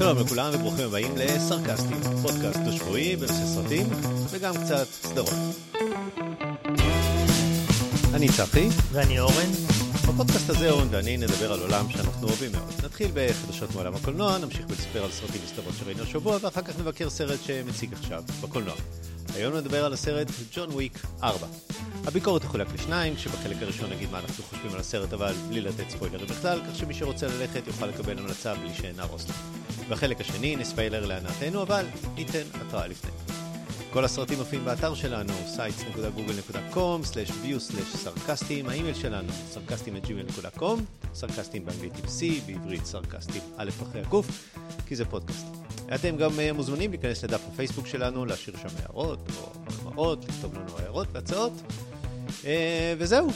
שלום לכולם וברוכים הבאים לסרקסטים, פודקאסט דו-שבועי בנושא סרטים וגם קצת סדרות. אני צחי. ואני אורן. בפודקאסט הזה אורן ואני נדבר על עולם שאנחנו אוהבים מאוד. נתחיל בחדשות מעולם הקולנוע, נמשיך ולספר על סרטים וסדרות שראינו השבוע ואחר כך נבקר סרט שמציג עכשיו בקולנוע. היום נדבר על הסרט ג'ון וויק 4. הביקורת תחולק לשניים, כשבחלק הראשון נגיד מה אנחנו חושבים על הסרט אבל בלי לתת ספוילרים בכלל, כך שמי שרוצה ללכת יוכל לקבל המלצה בלי שנהרוס לו. בחלק השני נספיילר להנאתנו אבל ניתן התראה לפני. כל הסרטים מופיעים באתר שלנו, sites.google.com/view/סרקסטים, האימייל שלנו, sarcastim@gmail.com, סרקסטים באנגלית עם C, בעברית סרקסטים א' אחרי הקוף, כי זה פודקאסט. אתם גם uh, מוזמנים להיכנס לדף הפייסבוק שלנו, להשאיר שם הערות או מחמאות, לכתוב לנו הערות והצעות. Uh, וזהו,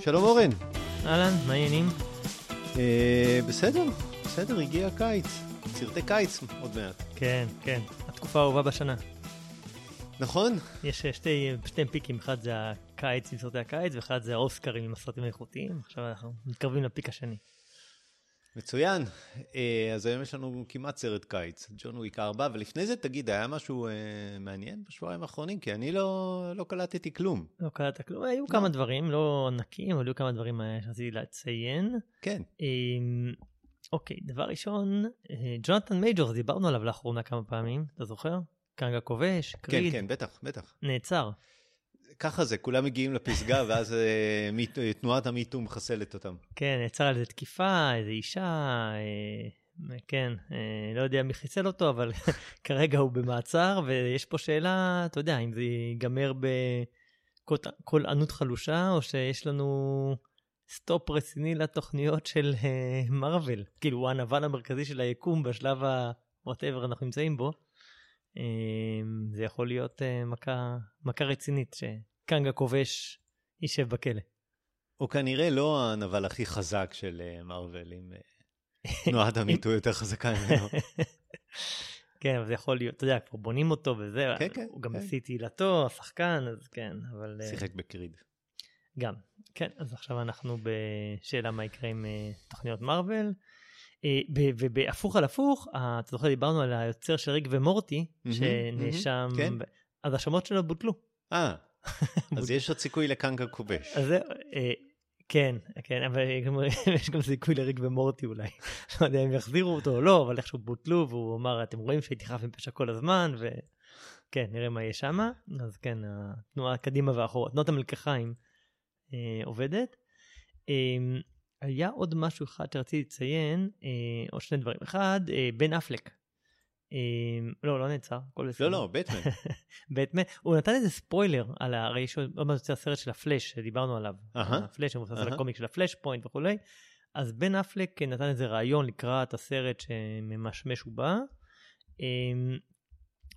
שלום אורן. אהלן, מה העניינים? Uh, בסדר, בסדר, הגיע הקיץ. סרטי קיץ עוד מעט. כן, כן, התקופה האהובה בשנה. נכון? יש שתי, שתי פיקים, אחד זה הקיץ עם סרטי הקיץ, ואחד זה האוסקרים עם הסרטים האיכותיים. עכשיו אנחנו מתקרבים לפיק השני. מצוין. אה, אז היום יש לנו כמעט סרט קיץ, ג'ון וויק 4, ולפני זה תגיד, היה משהו אה, מעניין בשבועיים האחרונים? כי אני לא, לא קלטתי כלום. לא קלטת כלום, היו לא. כמה דברים, לא ענקים, אבל היו כמה דברים אה, שרציתי לציין. כן. אוקיי, דבר ראשון, ג'ונתן מייג'ורס, דיברנו עליו לאחרונה כמה פעמים, אתה זוכר? קנגה כובש, קריד. כן, כן, בטח, בטח. נעצר. ככה זה, כולם מגיעים לפסגה, ואז אה, תנועת המיטו מחסלת אותם. כן, נעצר על איזה תקיפה, איזה אישה, אה, כן, אה, לא יודע מי חיסל אותו, אבל כרגע הוא במעצר, ויש פה שאלה, אתה יודע, אם זה ייגמר בקול ענות חלושה, או שיש לנו stop רציני לתוכניות של מארוול. כאילו, הוא הנבל המרכזי של היקום בשלב ה-whatever אנחנו נמצאים בו. אמ, זה יכול להיות אה, מכה, מכה רצינית שקנגה כובש יישב בכלא. הוא כנראה לא הנבל הכי חזק של אה, מארוול, אם אה, תנועת המיטו יותר חזקה ממנו. כן, אבל זה יכול להיות, אתה יודע, כבר בונים אותו וזה, כן, כן, הוא גם כן. בשיא תהילתו, השחקן, אז כן, אבל... שיחק בקריד. גם, כן, אז עכשיו אנחנו בשאלה מה יקרה עם תוכניות מארוול. אה, ובהפוך על הפוך, אתה זוכר, דיברנו על היוצר של ריק ומורטי, שנאשם, כן. אז השמות שלו בוטלו. אה, אז יש עוד סיכוי לקנגה כובש. אז אה, כן, כן, אבל יש גם סיכוי לריק ומורטי אולי. לא יודע אם יחזירו אותו או לא, אבל איכשהו בוטלו, והוא אמר, אתם רואים שהייתי חף מפשע כל הזמן, וכן, נראה מה יהיה שם. אז כן, התנועה קדימה ואחורה, תנועת המלקחיים אה, עובדת. היה עוד משהו אחד שרציתי לציין, אה, עוד שני דברים. אחד, אה, בן אפלק. אה, לא, לא נעצר, הכל בסדר. לא, לא, בטמן. בטמן. הוא נתן איזה ספוילר על הרי שעוד מעט יוצא הסרט של הפלאש שדיברנו עליו. אהה. הפלאש שמבוסס על הקומיק של הפלאש פוינט וכולי. אז בן אפלק נתן איזה רעיון לקראת הסרט שממשמש ובא. אה,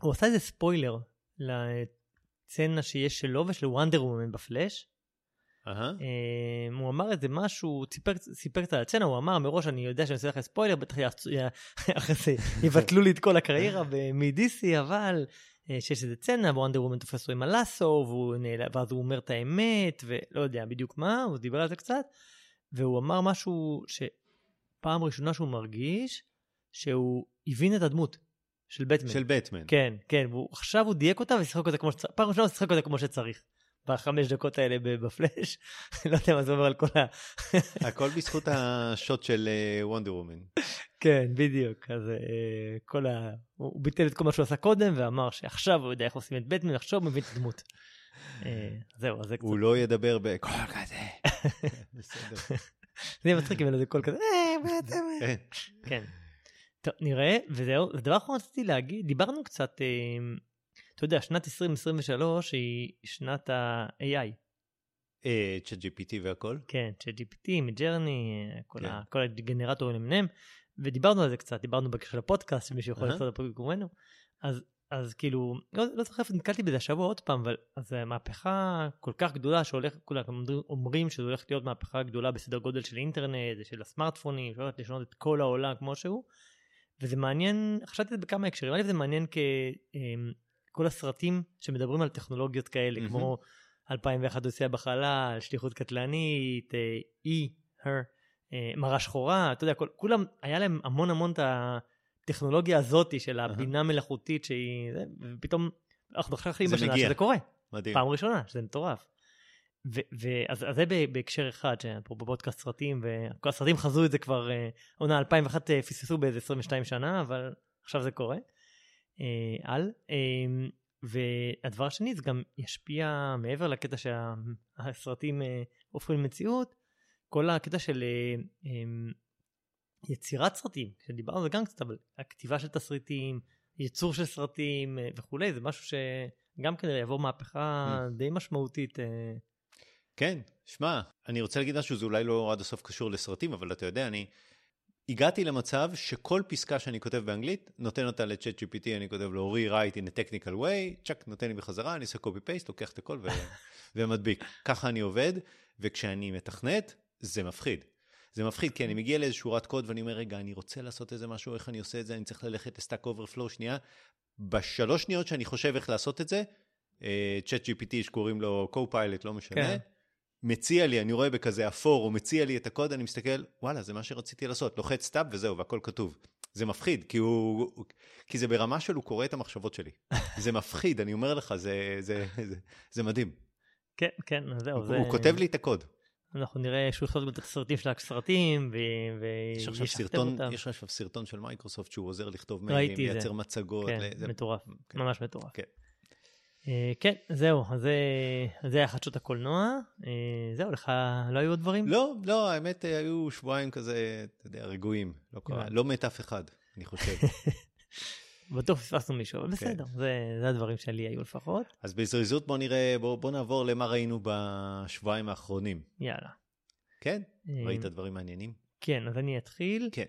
הוא עשה איזה ספוילר לצנה שיש שלו ושל וונדר וומן בפלאש. אמ, הוא אמר איזה משהו, סיפר, סיפר קצת על הצצנה, הוא אמר מראש אני יודע שאני עושה לך ספוילר, בטח אחרי זה יבטלו לי את כל הקריירה מ-DC, אבל אה, שיש איזה צצנה, וונדר וומן תופס אותו עם הלאסו, ואז הוא אומר את האמת, ולא יודע בדיוק מה, הוא דיבר על זה קצת, והוא אמר משהו שפעם ראשונה שהוא מרגיש שהוא הבין את הדמות של בטמן. של בטמן. כן, כן, ועכשיו הוא דייק אותה ושיחק אותה כמו שצריך, פעם ראשונה הוא שיחק אותה כמו שצריך. בחמש דקות האלה בפלאש, לא יודע מה זה אומר על כל ה... הכל בזכות השוט של וונדר וומן. כן, בדיוק, אז אה, כל ה... הוא ביטל את כל מה שהוא עשה קודם ואמר שעכשיו הוא יודע איך עושים את בטמן, עכשיו הוא מבין את הדמות. אה, זהו, אז זה קצת... הוא לא ידבר בקול כזה. בסדר. זה מצחיק אם אין לזה קול כזה, אה. כן. כן. טוב, נראה, וזהו, ודבר אחרון רציתי להגיד, דיברנו קצת, אה, אתה יודע, שנת 2023 היא שנת ה-AI. אה, צ'אט GPT והכל? כן, ChatGPT, מג'רני, כל, כן. ה, כל הגנרטורים למיניהם, ודיברנו על זה קצת, דיברנו בקשר לפודקאסט, שמישהו יכול. לעשות את הפרק במקומנו, אז, אז כאילו, לא, לא זוכר איפה נתקלתי בזה השבוע עוד פעם, אבל זה מהפכה כל כך גדולה שהולך, כולם אומרים- שזה הולך להיות מהפכה גדולה בסדר גודל של אינטרנט, של הסמארטפונים, שהולכת לשנות את כל העולם כמו שהוא, וזה מעניין, חשבתי על זה בכמה הקשרים, א' זה מעניין ככל הסרטים שמדברים על טכנולוגיות כאלה, מהמם. כמו 2001 אוסייה בחלל, שליחות קטלנית, אה, אי, הר, אה, מראה שחורה, אתה יודע, כל, כולם, היה להם המון המון את הטכנולוגיה הזאת של. הבינה מלאכותית שהיא, ופתאום אנחנו עכשיו חיים בשנה מגיע. שזה קורה, מדהים. פעם ראשונה, שזה מטורף. ואז אז זה בהקשר אחד, שאנחנו בפודקאסט סרטים, והסרטים חזו את זה כבר, אה, עונה 2001 אה, פספסו באיזה 22 שנה, אבל עכשיו זה קורה. אה, על. אה, והדבר השני, זה גם ישפיע מעבר לקטע שהסרטים אה, הופכים למציאות, כל הקטע של אה, אה, יצירת סרטים, שדיברנו על זה גם קצת, אבל הכתיבה של תסריטים, ייצור של סרטים אה, וכולי, זה משהו שגם כנראה יעבור מהפכה די משמעותית. אה, כן, שמע, אני רוצה להגיד משהו, זה אולי לא עד הסוף קשור לסרטים, אבל אתה יודע, אני הגעתי למצב שכל פסקה שאני כותב באנגלית, נותן אותה לצ'אט GPT, אני כותב לו, rewrite in a technical way, צ'אק, נותן לי בחזרה, אני עושה copy-paste, לוקח את הכל ו... ומדביק. ככה אני עובד, וכשאני מתכנת, זה מפחיד. זה מפחיד, כי אני מגיע לאיזו שורת קוד ואני אומר, רגע, אני רוצה לעשות איזה משהו, איך אני עושה את זה, אני צריך ללכת ל Stack Overflow שנייה. בשלוש שניות שאני חושב איך לעשות את זה, ChatGPT שקוראים לו co-pilot, לא משנה, כן. מציע לי, אני רואה בכזה אפור, הוא מציע לי את הקוד, אני מסתכל, וואלה, זה מה שרציתי לעשות, לוחץ טאב וזהו, והכל כתוב. זה מפחיד, כי הוא, כי זה ברמה של הוא קורא את המחשבות שלי. זה מפחיד, אני אומר לך, זה, זה, זה, זה מדהים. כן, כן, זהו, הוא, זה... הוא כותב לי את הקוד. אנחנו נראה שהוא יכתוב את הסרטים של הסרטים, ו- יש עכשיו וישכתב סרטון, אותם. יש עכשיו סרטון של מייקרוסופט שהוא עוזר לכתוב מיילים. לייצר מצגות. כן, ל- מטורף, כן. ממש מטורף. כן. אה, כן, זהו, אז זה, היה חדשות הקולנוע. אה, זהו, לך לא היו עוד דברים? לא, לא, האמת, אה, היו שבועיים כזה, אתה יודע, רגועים. לא קרה. לא מת אף אחד, אני חושב. בטוח פספסנו מישהו, כן. אבל בסדר, זה, זה הדברים שלי היו לפחות. אז בזריזות בוא נראה, בוא, בוא נעבור למה ראינו בשבועיים האחרונים. יאללה. כן? ראית דברים מעניינים? כן, אז אני אתחיל. כן.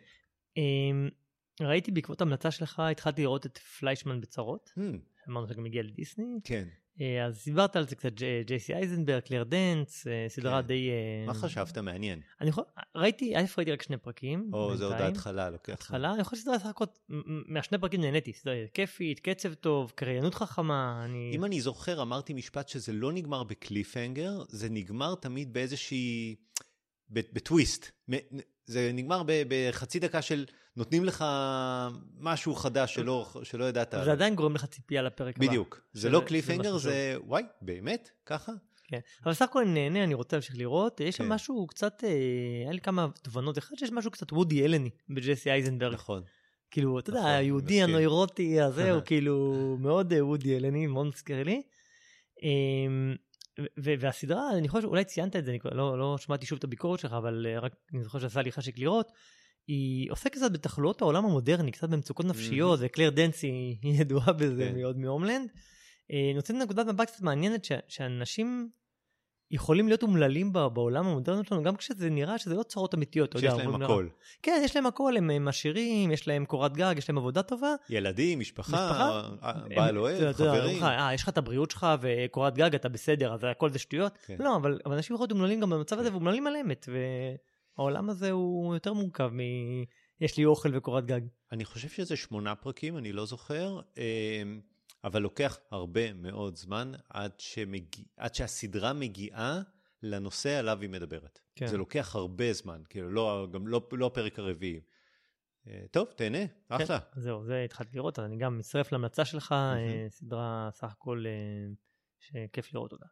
ראיתי בעקבות המלצה שלך, התחלתי לראות את פליישמן בצרות. Hmm, אמרנו שגם הגיע לדיסני. כן. אה, אז דיברת על זה קצת, ג'ייסי אייזנברג, קלר דנץ, אה, סדרה כן. די... אה, מה חשבת? מעניין. אני יכול, ראיתי, א' ראיתי רק שני פרקים. או, זה עוד. ההתחלה, לוקח. התחלה, אני חושב שסדרה סך הכל, מהשני פרקים נהניתי, סדרה כיפית, קצב טוב, קריינות חכמה, אני... אם אני זוכר, אמרתי משפט שזה לא נגמר בקליפהנגר, זה נגמר תמיד באיזושהי... בטוויסט. זה נגמר בחצי דקה של נותנים לך משהו חדש שלא, שלא ידעת. זה עדיין גורם לך ציפייה לפרק הבא. בדיוק. זה לא קליפהנגר, זה וואי, באמת? ככה? כן. אבל סך הכל אני נהנה, אני רוצה להמשיך לראות. יש שם כן. משהו קצת, אה, היה לי כמה תובנות. אחד, שיש משהו קצת וודי אלני בג'סי אייזנברג. נכון. כאילו, אתה יודע, נכון, היהודי. הנוירוטי הזה, הוא כאילו מאוד אה, וודי אלני, מאוד מזכיר לי. אמ, והסדרה, אני חושב שאולי ציינת את זה, אני לא, לא שמעתי שוב את הביקורת שלך, אבל אה, רק אני זוכר שעשה לי חשק לראות. היא עוסקת קצת בתחלואות העולם המודרני, קצת במצוקות נפשיות, וקלייר דיינס היא ידועה בזה כן. מאוד מ Homeland. אה, לתת נקודת מבט קצת מעניינת, ש- שאנשים יכולים להיות אומללים ב- בעולם המודרני שלנו, גם כשזה נראה שזה לא צרות אמיתיות. אתה יודע, שיש להם הכל. כן, יש להם הכל, הם, הם עשירים, יש להם קורת גג, יש להם עבודה טובה. ילדים, משפחה, משפחה? אה, בעל אוהב, חברים. אה, יש לך את הבריאות שלך וקורת גג, אתה בסדר, אז הכל זה שטויות. כן. לא, אבל, אבל אנשים יכולים להיות אומללים גם במצב הזה, ואומללים על אמת, והעולם הזה הוא יותר מורכב מ... יש לי אוכל וקורת גג. אני חושב שזה שמונה פרקים, אני לא זוכר, אמ, אבל לוקח הרבה מאוד זמן עד, שמגיע, עד שהסדרה מגיעה לנושא עליו היא מדברת. כן. זה לוקח הרבה זמן, כאילו, לא, גם לא, לא הפרק הרביעי. אה, טוב, תהנה, אחלה. כן, זהו, זה התחלתי לראות, אז אני גם מצטרף להמלצה שלך, אה, סדרה סך הכל אה, שכיף לראות אותה.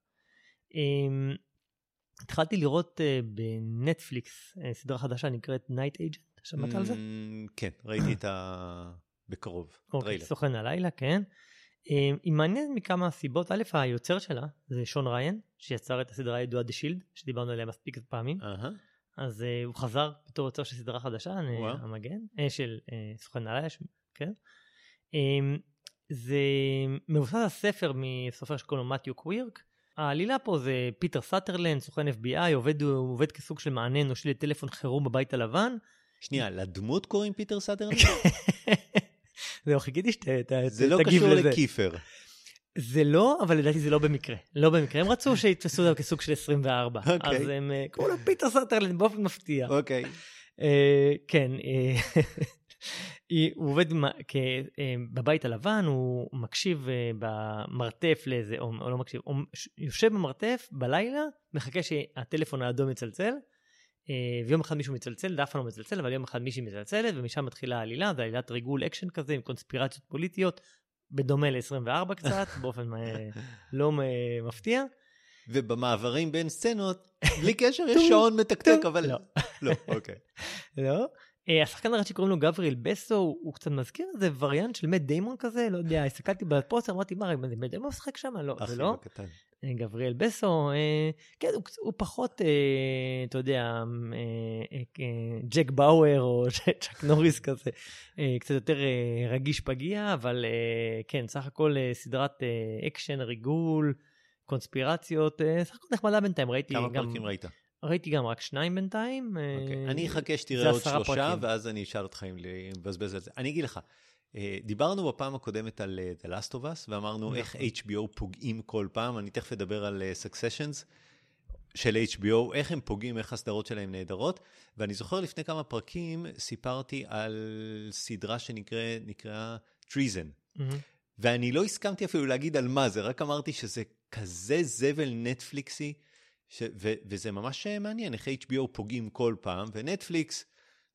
אה, התחלתי לראות אה, בנטפליקס אה, סדרה חדשה נקראת Night Agent, שמעת על זה? אמ, כן, ראיתי את ה... בקרוב, אוקיי, טריילר. סוכן הלילה, כן. אה, היא מעניינת מכמה סיבות. א', היוצר שלה זה שון ריין, שיצר את הסדרה הידועה The Shield, שדיברנו עליה מספיק פעמים. אהה, אז uh, הוא חזר בתור יוצר של סדרה חדשה. וואו. המגן, uh, של uh, סוכן הלילה, ש- כן. Um, זה מבוסס על ספר מסופר שקוראים לו מתיו קווירק. העלילה פה זה פיטר סאטרלנד, סוכן FBI, עובד, עובד כסוג של מענה אנושי לטלפון חירום בבית הלבן. שנייה, לדמות קוראים פיטר סאטרלנד? זהו, חיכיתי שתגיב זה לא לזה. קשור לקיפר. זה לא, אבל לדעתי זה לא במקרה. לא במקרה. הם רצו שיתפסו אותם כסוג של 24. אוקיי. אז הם אה, קראו לו פיטר סאטרלנד באופן מפתיע. אוקיי. אה, כן, אה, הוא עובד אה, בבית הלבן, הוא מקשיב אה, במרתף לאיזה, או או לא מקשיב, הוא יושב במרתף בלילה, מחכה שהטלפון האדום יצלצל. אה, ויום אחד מישהו מצלצל, זה אף פעם לא מצלצל, אבל יום אחד מישהי מצלצלת, ומשם מתחילה העלילה, זה עלילת ריגול אקשן כזה, עם קונספירציות פוליטיות, בדומה ל-24 קצת, באופן לא מפתיע. ובמעברים בין סצנות, בלי קשר, יש שעון מתקתק, אבל לא. לא, אוקיי. לא. אה, השחקן הראשי קוראים לו גבריאל בסו, הוא קצת מזכיר איזה וריאנט של מת דיימון כזה, לא יודע, הסתכלתי בפוסטר, אמרתי, מה, מת דיימון משחק שם? לא, זה לא. אה, גבריאל בסו, אה, כן, הוא פחות, אתה יודע, ג'ק באואר או צ'ק נוריס כזה, קצת יותר רגיש פגיע, אבל כן, סך הכל סדרת אקשן, ריגול, קונספירציות, סך הכל נחמדה בינתיים, ראיתי גם... כמה פרקים ראית? ראיתי גם רק שניים בינתיים. אוקיי. אני אחכה שתראה עוד שלושה, פרקים. ואז אני אשאל אותך אם לבזבז על זה. אני אגיד לך, אה, דיברנו בפעם הקודמת על אה, The Last of Us, ואמרנו נכון. איך HBO פוגעים כל פעם, אני תכף אדבר על אה, Succession של HBO, איך הם פוגעים, איך הסדרות שלהם נהדרות, ואני זוכר לפני כמה פרקים סיפרתי על סדרה שנקראה Treason. Mm-hmm. ואני לא הסכמתי אפילו להגיד על מה זה, רק אמרתי שזה כזה זבל נטפליקסי, ש, ו, וזה ממש מעניין איך HBO פוגעים כל פעם, ונטפליקס,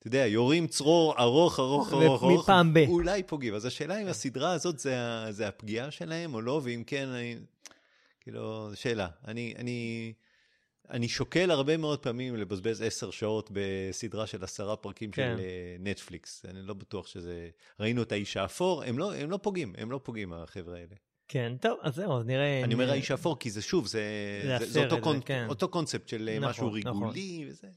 אתה יודע, יורים צרור ארוך, ארוך, ארוך, ארוך, מפעם ב... אולי פוגעים. אז השאלה אם הסדרה הזאת זה, זה הפגיעה שלהם או לא, ואם כן, אני, כאילו, שאלה. אני, אני, אני שוקל הרבה מאוד פעמים לבזבז עשר שעות בסדרה של עשרה פרקים כן. של אה, נטפליקס. אני לא בטוח שזה... ראינו את האיש האפור, הם לא, הם לא פוגעים, הם לא פוגעים, החבר'ה האלה. כן, טוב, אז זהו, אז נראה... אני אומר האיש האפור, כי זה שוב, זה, זה, זה, אותו, קונ... כן. אותו קונספט של אה, נכון, משהו נכון. ריגולי נכון. וזה.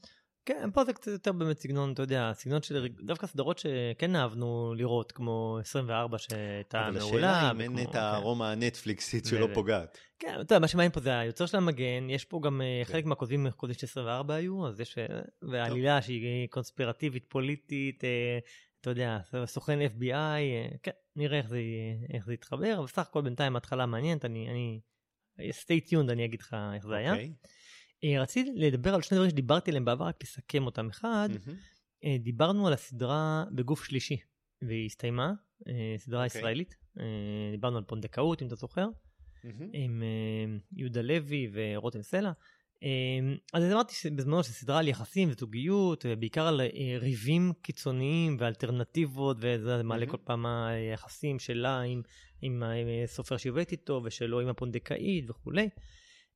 כן, פה זה קצת יותר באמת סגנון, אתה יודע, סגנון של דווקא סדרות שכן אהבנו לראות, כמו 24 שהייתה מעולה. אבל השאלה אם אין את כן. הארומה הנטפליקסית שלא פוגעת. כן, אתה יודע, מה שמעניין פה זה היוצר של המגן, יש פה גם אה, כן. חלק מהכותבים כותבים של 24 היו, אז יש, אה, והעלילה שהיא קונספירטיבית, פוליטית, אתה יודע, סוכן FBI, אה, כן, נראה איך זה, איך זה יתחבר, אבל בסך הכל בינתיים התחלה מעניינת, אני, אני, stay tuned, אני אגיד לך איך זה okay. היה. אוקיי. אה, רציתי לדבר על שני דברים שדיברתי עליהם בעבר, רק לסכם אותם. אחד, mm-hmm. דיברנו על הסדרה בגוף שלישי, והיא הסתיימה, סדרה okay. אוקיי. ישראלית, דיברנו על פונדקאות, אם אתה זוכר, mm-hmm. עם יהודה לוי ורותם סלע. אמ, אז אמרתי בזמנו שסדרה על יחסים וזוגיות, בעיקר על אה, ריבים קיצוניים ואלטרנטיבות, וזה מעלה mm-hmm. כל פעם היחסים שלה עם, עם הסופר שעובדת איתו, ושלו עם הפונדקאית וכולי.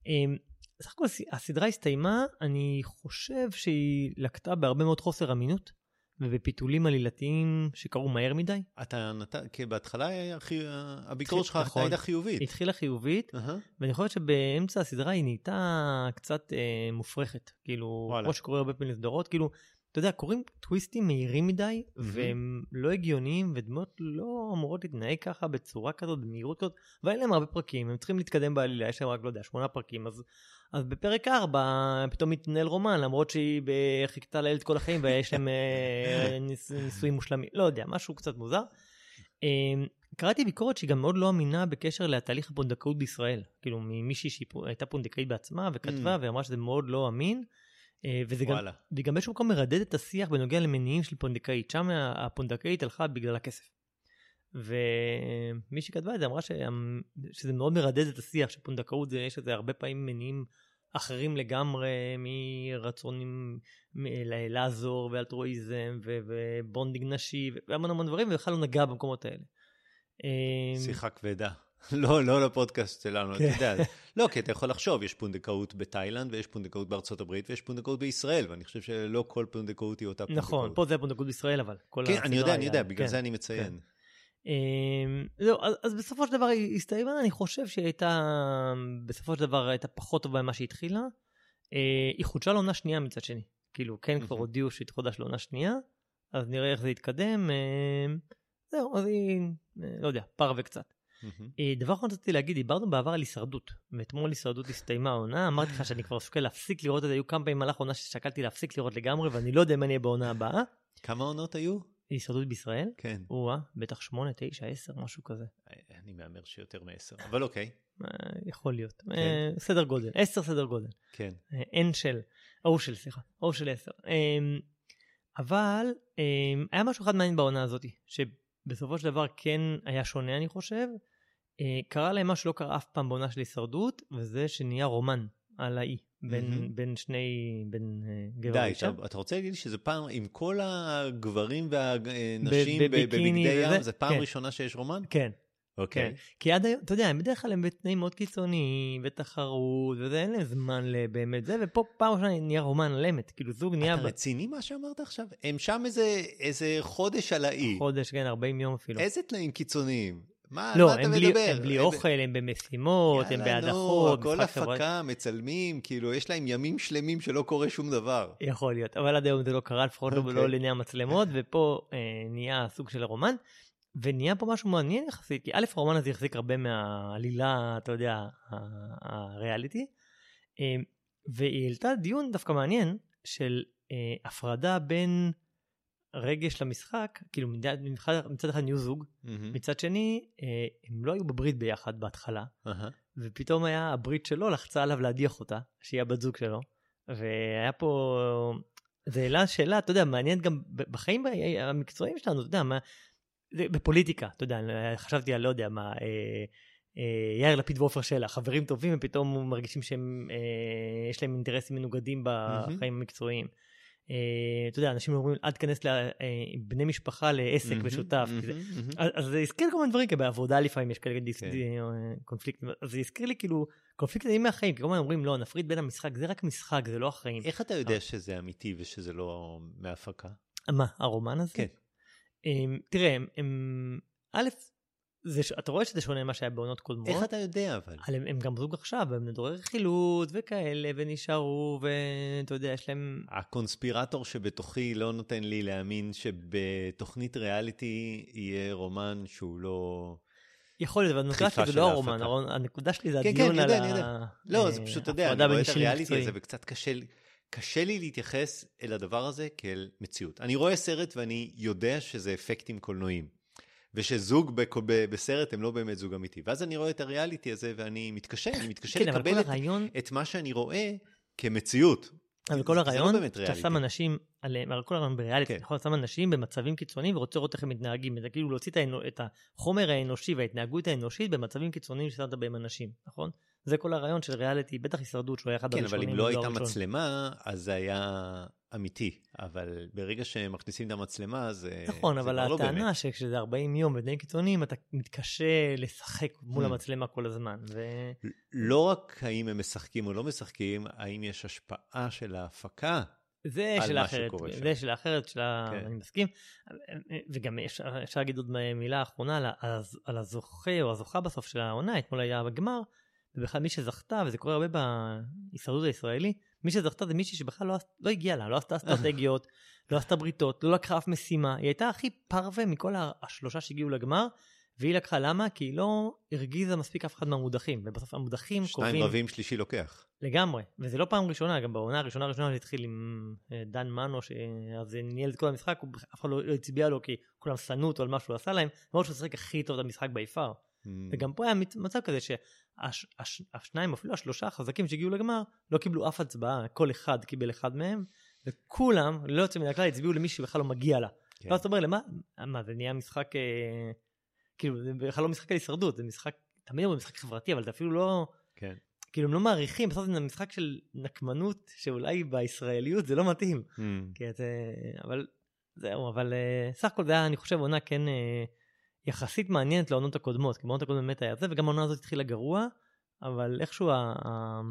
אמ, סך הכל הסדרה הסתיימה, אני חושב שהיא לקטה בהרבה מאוד חוסר אמינות. ובפיתולים עלילתיים שקרו מהר מדי. אתה נתן, כי בהתחלה הביקורת שלך נכון, הייתה חיובית. התחילה חיובית, uh-huh. ואני חושב שבאמצע הסדרה היא נהייתה קצת אה, מופרכת. כאילו, וואלה. כמו שקורה הרבה פעמים לסדרות, כאילו, אתה יודע, קורים טוויסטים מהירים מדי, mm-hmm. והם לא הגיוניים, ודמות לא אמורות להתנהג ככה בצורה כזאת, במהירות כזאת, ואין להם הרבה פרקים, הם צריכים להתקדם בעלילה, יש להם רק, לא יודע, שמונה פרקים, אז אז בפרק 4 פתאום מתנהל רומן, למרות שהיא חיכתה לילד כל החיים ויש להם אה, נישואים מושלמים. לא יודע, משהו קצת מוזר. אמ, קראתי ביקורת שהיא גם מאוד לא אמינה בקשר לתהליך הפונדקאות בישראל. כאילו ממישהי שהייתה פונדקאית בעצמה וכתבה mm. ואמרה שזה מאוד לא אמין. אה, וזה גם, והיא גם באיזשהו מקום מרדד את השיח בנוגע למניעים של פונדקאית. שם הפונדקאית הלכה בגלל הכסף. ומי שכתבה את זה אמרה שזה מאוד מרדד את השיח שפונדקאות זה יש לזה הרבה פעמים מניעים אחרים לגמרי מרצונים לעזור ואלטרואיזם ו bonding נשי והמון המון דברים ובכלל לא נגע במקומות האלה. אמ, שיחה כבדה. לא, לא לפודקאסט שלנו, אתה יודע. לא, כי אתה יכול לחשוב, יש פונדקאות בתאילנד, ויש פונדקאות בארצות הברית, ויש פונדקאות בישראל, ואני חושב שלא כל פונדקאות היא אותה פונדקאות. נכון, פה זה פונדקאות בישראל, אבל כן, אני יודע, אני יודע, בגלל כן, זה אני מציין. כן. אמ, זהו, אז, בסופו של דבר היא הסתיימה, אני חושב שהיא הייתה, בסופו של דבר הייתה פחות טובה ממה שהיא התחילה. אה, היא חודשה לעונה שנייה מצד שני. כאילו, כן כבר הודיעו שהיא תחודש לעונה שנייה, אז נראה איך זה יתקדם. אמ, זהו, אז היא, אה, לא יודע, פר וקצת. אה, דבר אחרון רציתי להגיד, דיברנו בעבר על הישרדות, ואתמול הישרדות הסתיימה העונה, אמרתי לך שאני כבר שוקל להפסיק לראות את זה, היו כמה פעמים במהלך העונה ששקלתי להפסיק לראות לגמרי, ואני לא יודע אם אני אהיה בעונה הבאה. כמה עונות היו? הישרדות בישראל? כן. או-אה, בטח שמונה, תשע, עשר, משהו כזה. אני מהמר שיותר מעשר, אבל אוקיי. אה, יכול להיות. כן. אה, סדר גודל, עשר סדר גודל. כן. אין אה, של, או של, סליחה, או של עשר. אמ, אבל אמ, היה משהו אחד מעניין בעונה הזאת, שבסופו של דבר כן היה שונה, אני חושב. קרה להם מה שלא קרה אף פעם בעונה של הישרדות, וזה שנהיה רומן על האי. בין, מהמם. בין שני, בין אה, גבר די, ואישה. אתה, אתה רוצה להגיד שזה פעם, עם כל הגברים והנשים ב- בביקיני בבגדי? ים, זה פעם כן. ראשונה שיש רומן? כן, אוקיי. כן. כי עד היום, אתה יודע, הם בדרך כלל הם בתנאים מאוד קיצוניים, ותחרות, וזה, אין להם זמן לבאמת זה, ופה פעם ראשונה נהיה רומן על אמת, כאילו זוג נהיה אתה רציני מה שאמרת עכשיו? הם שם איזה, איזה חודש על האי. בחודש, כן, 40 יום אפילו. איזה תנאים קיצוניים? מה, לא, מה הם אתה בלי, מדבר? הם בלי אוכל, הם במשימות, הם יאללה, נו, בהדחות, הכל. הפקה, מצלמים, כאילו, יש להם ימים שלמים שלא קורה שום דבר. יכול להיות, אבל עד היום זה לא קרה, לפחות לא- אוקיי. לא לעיני המצלמות, ופה אה, נהיה סוג של רומן, ונהיה פה משהו מעניין יחסית, כי א', הרומן הזה החזיק הרבה מהעלילה, אתה יודע, הריאליטי, אה, והיא העלתה דיון דווקא מעניין של אה, הפרדה בין רגש למשחק, כאילו מצד, מצד אחד נהיו זוג, מהמם. מצד שני, אה, הם לא היו בברית ביחד בהתחלה, אהה. ופתאום היה הברית שלו לחצה עליו להדיח אותה, שהיא הבת זוג שלו, והיה פה, זה העלה שאלה, אתה יודע, מעניינת גם בחיים המקצועיים שלנו, אתה יודע, מה, בפוליטיקה, אתה יודע, חשבתי על לא יודע מה, אה, אה, יאיר לפיד ועופר שלח, חברים טובים ופתאום מרגישים שהם, אה, יש להם אינטרסים מנוגדים בחיים המקצועיים. אה, אתה יודע, אנשים אומרים, אל תיכנס לבני משפחה לעסק משותף. אז זה הזכיר כל מיני דברים, כי בעבודה לפעמים יש כאלה כן. אה, קונפליקטים, אז זה הזכיר לי כאילו קונפליקטים מהחיים, כי כל הזמן אומרים לא, נפריד בין המשחק, זה רק משחק, זה לא החיים. איך אתה יודע שזה אמיתי ושזה לא מהפקה? מה, הרומן הזה? כן. תראה, א', זה אתה רואה שזה שונה ממה שהיה בעונות קודמות. איך אתה יודע אבל? אבל הם, הם גם זוג עכשיו, הם נדורי רכילות וכאלה, ונשארו, ואתה יודע, יש להם... הקונספירטור שבתוכי לא נותן לי להאמין שבתוכנית ריאליטי יהיה רומן שהוא לא... יכול להיות, אבל הנקודה שלי זה לא. הרומן, הנקודה שלי זה כן, הדיון כן, אני על יודע, אני ה... יודע. לא, אה, זה פשוט, אתה יודע, אני רואה את הריאליטי. הזה וקצת קשה לי. קשה לי להתייחס אל הדבר הזה כאל מציאות. אני רואה סרט ואני יודע שזה אפקטים קולנועיים. ושזוג בק- בסרט הם לא באמת זוג אמיתי. ואז אני רואה את הריאליטי הזה ואני מתקשה, אני מתקשה כן, לקבל את, הרעיון, את מה שאני רואה כמציאות. אבל כל לא הרעיון, ריאליטי. שם אנשים, עליהם, הרי כל הרעיון בריאליטי, כן. נכון? אתה שם אנשים במצבים קיצוניים ורוצה לראות איך הם מתנהגים, זה כאילו להוציא את החומר האנושי וההתנהגות האנושית במצבים קיצוניים ששמת בהם אנשים, נכון? זה כל הרעיון של ריאליטי, בטח הישרדות שהוא היה אחד כן, הראשונים. אבל אם לא הייתה הראשון. מצלמה, אז זה היה אמיתי. אבל ברגע שמכניסים את המצלמה, זה נכון, זה אבל לא. הטענה שכשזה 40 יום בתנאים קיצוניים, אתה מתקשה לשחק מול Hmm. המצלמה כל הזמן. ו... לא רק האם הם משחקים או לא משחקים, האם יש השפעה של ההפקה. זה שאלה מה אחרת. זה שאלה אחרת, שאלה, כן. אני מסכים. וגם אפשר, אפשר להגיד עוד מילה אחרונה על הזוכה או הזוכה בסוף של העונה, אתמול היה בגמר, ובכלל מי שזכתה, וזה קורה הרבה בהישרדות הישראלי, מי שזכתה זה מישהי שבכלל לא, לא הגיעה לה, לא עשתה אסטרטגיות, לא עשתה בריתות, לא לקחה אף משימה, היא הייתה הכי פרווה מכל השלושה שהגיעו לגמר, והיא לקחה למה? כי היא לא הרגיזה מספיק אף אחד מהמודחים, ובסוף המודחים שניים קובעים רבים, שלישי לוקח. לגמרי, וזה לא פעם ראשונה, גם בעונה הראשונה הראשונה זה התחיל עם אה, דן מנו, שאז ניהל את כל המשחק, אף אחד לא לא הצביע לו כי כולם שנאו אותו על מה שהוא עשה להם, למרות שהוא שיחק הכי טוב את המשחק ביפר. Mm. וגם פה היה מצ- מצב כזה שהשניים, אפילו השלושה החזקים שהגיעו לגמר, לא קיבלו אף הצבעה, כל אחד קיבל אחד מהם, וכולם, ללא יוצא מן הכלל, הצביעו למי שבכלל לא מגיע לה. כן. ואז אתה אומר, למה, מה, זה נהיה משחק, אה, כאילו, זה בכלל לא משחק על הישרדות, זה משחק, תמיד אומרים משחק חברתי, אבל זה אפילו לא... כן. כאילו הם לא מעריכים, בסוף זה משחק של נקמנות שאולי בישראליות זה לא מתאים. Mm. כי זה, אבל זהו, אבל uh, סך הכל זה היה, אני חושב, עונה כן uh, יחסית מעניינת לעונות הקודמות, כי בעונות הקודמות באמת היה זה, וגם העונה הזאת התחילה גרוע, אבל איכשהו ה-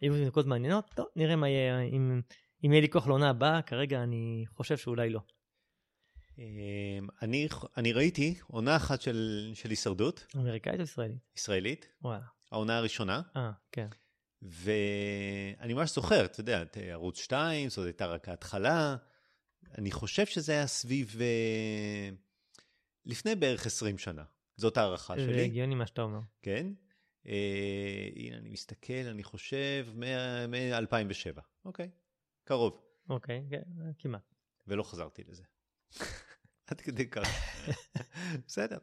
היו נקודות מעניינות, טוב, נראה מה יהיה, אם, אם יהיה לי כוח לעונה הבאה, כרגע אני חושב שאולי לא. אמ, אני, אני ראיתי עונה אחת של, של הישרדות אמריקאית או ישראלית? ישראלית, וואלה. העונה הראשונה, אה, כן. ואני ממש זוכר, אתה יודע, את ערוץ 2, זאת הייתה רק ההתחלה. אני חושב שזה היה סביב... לפני בערך 20 שנה. זאת הערכה זה שלי, הגיוני מה שאתה אומר. כן? אה, הנה, אני מסתכל, אני חושב, מ-2007. אוקיי, קרוב. אוקיי, כן, כמעט. ולא חזרתי לזה. עד כדי כך. בסדר.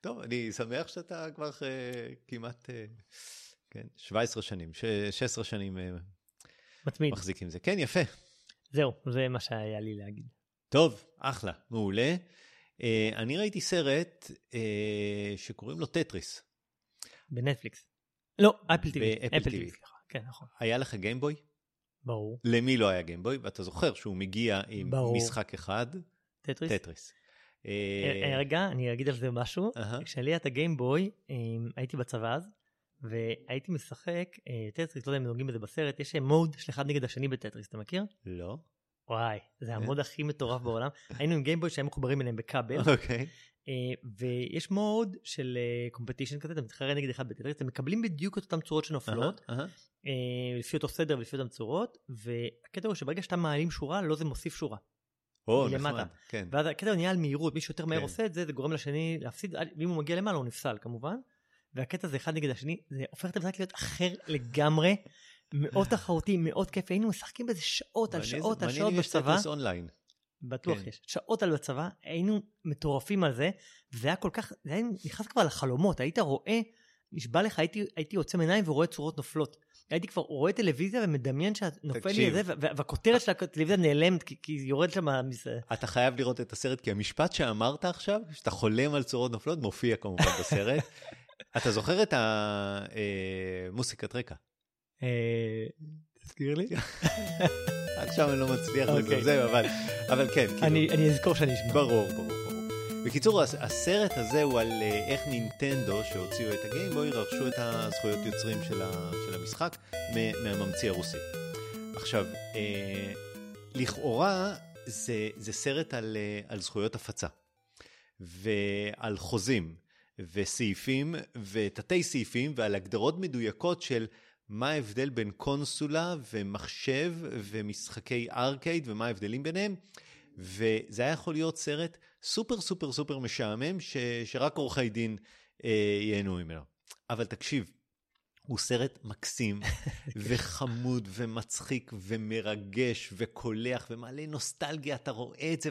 טוב, אני שמח שאתה כבר אה, כמעט, אה, כן, 17 שנים, ש- 16 שנים אה, מתמיד. מחזיק עם זה. כן, יפה. זהו, זה מה שהיה לי להגיד. טוב, אחלה, מעולה. אה, אני ראיתי סרט אה, שקוראים לו טטריס. בנטפליקס. לא, אפל טיווי. אפל. טיווי, סליחה. כן, נכון. היה לך גיימבוי? ברור. למי לא היה גיימבוי? ואתה זוכר שהוא מגיע עם ברור. משחק אחד, טטריס? טטריס. אה, רגע, אני אגיד על זה משהו. אהה. כשהיה לי את הגיימבוי, אה, הייתי בצבא אז, והייתי משחק טטריס, לא יודע אם נוגעים בזה בסרט, יש מוד של אחד נגד השני בטטריס, אתה מכיר? לא. וואי, זה אה? המוד הכי מטורף בעולם. היינו עם גיימבוי שהיו מחוברים אליהם בכבל, אוקיי. אה, ויש מוד של competition כזה, אתה מתחרה נגד אחד בטטריס, אתם מקבלים בדיוק את אותן צורות שנופלות. אה, לפי אותו סדר ולפי אותן צורות, והקטע הוא שברגע שאתה מעלים שורה, לא זה מוסיף שורה. או. נחמד. כן. ואז הקטע נהיה על מהירות, מי שיותר מהר כן. עושה את זה, זה גורם לשני להפסיד, ואם הוא מגיע למעלה הוא נפסל כמובן. והקטע זה אחד נגד השני, זה הופך את המשחק להיות אחר לגמרי, מאוד תחרותי, מאוד כיף, היינו משחקים בזה שעות על מעניין- שעות על מעניין שעות אם יש בצבא, טטריס אונליין. בטוח כן. יש, שעות על בצבא, היינו מטורפים על זה, וזה היה כל כך, זה היה נכנס כבר לחלומות, היית רואה, נשבע לך, הייתי, הייתי עוצם עיניים ורואה צורות נופלות. הייתי כבר רואה טלוויזיה ומדמיין שנופל לי. את זה, וה- והכותרת של הטלוויזיה נעלמת, כי, כי יורד שם מזה. אתה חייב לראות את הסרט, כי המשפט שאמרת עכשיו, שאתה חולם על צורות נופלות, מופיע כמובן בסרט. אתה זוכר את המוסיקת רקע? אה, תזכיר לי. עכשיו אני לא מצליח אוקיי. לזמזם, אבל, אבל כן, כאילו, אני אזכור שאני אשמע. ברור, ברור. בקיצור, הס- הסרט הזה הוא על אה, איך נינטנדו, שהוציאו את הגיימבוי, רכשו את הזכויות יוצרים של, ה, של המשחק מהממציא הרוסי. עכשיו, אה, לכאורה זה, זה סרט על, על זכויות הפצה, ועל חוזים, וסעיפים, ותתי סעיפים, ועל הגדרות מדויקות של מה ההבדל בין קונסולה ומחשב ומשחקי ארקייד ומה ההבדלים ביניהם. וזה היה יכול להיות סרט סופר סופר סופר משעמם, ש, שרק עורכי דין אה, ייהנו ממנו. אבל תקשיב, הוא סרט מקסים וחמוד ומצחיק ומרגש וקולח ומלא נוסטלגיה, אתה רואה את זה,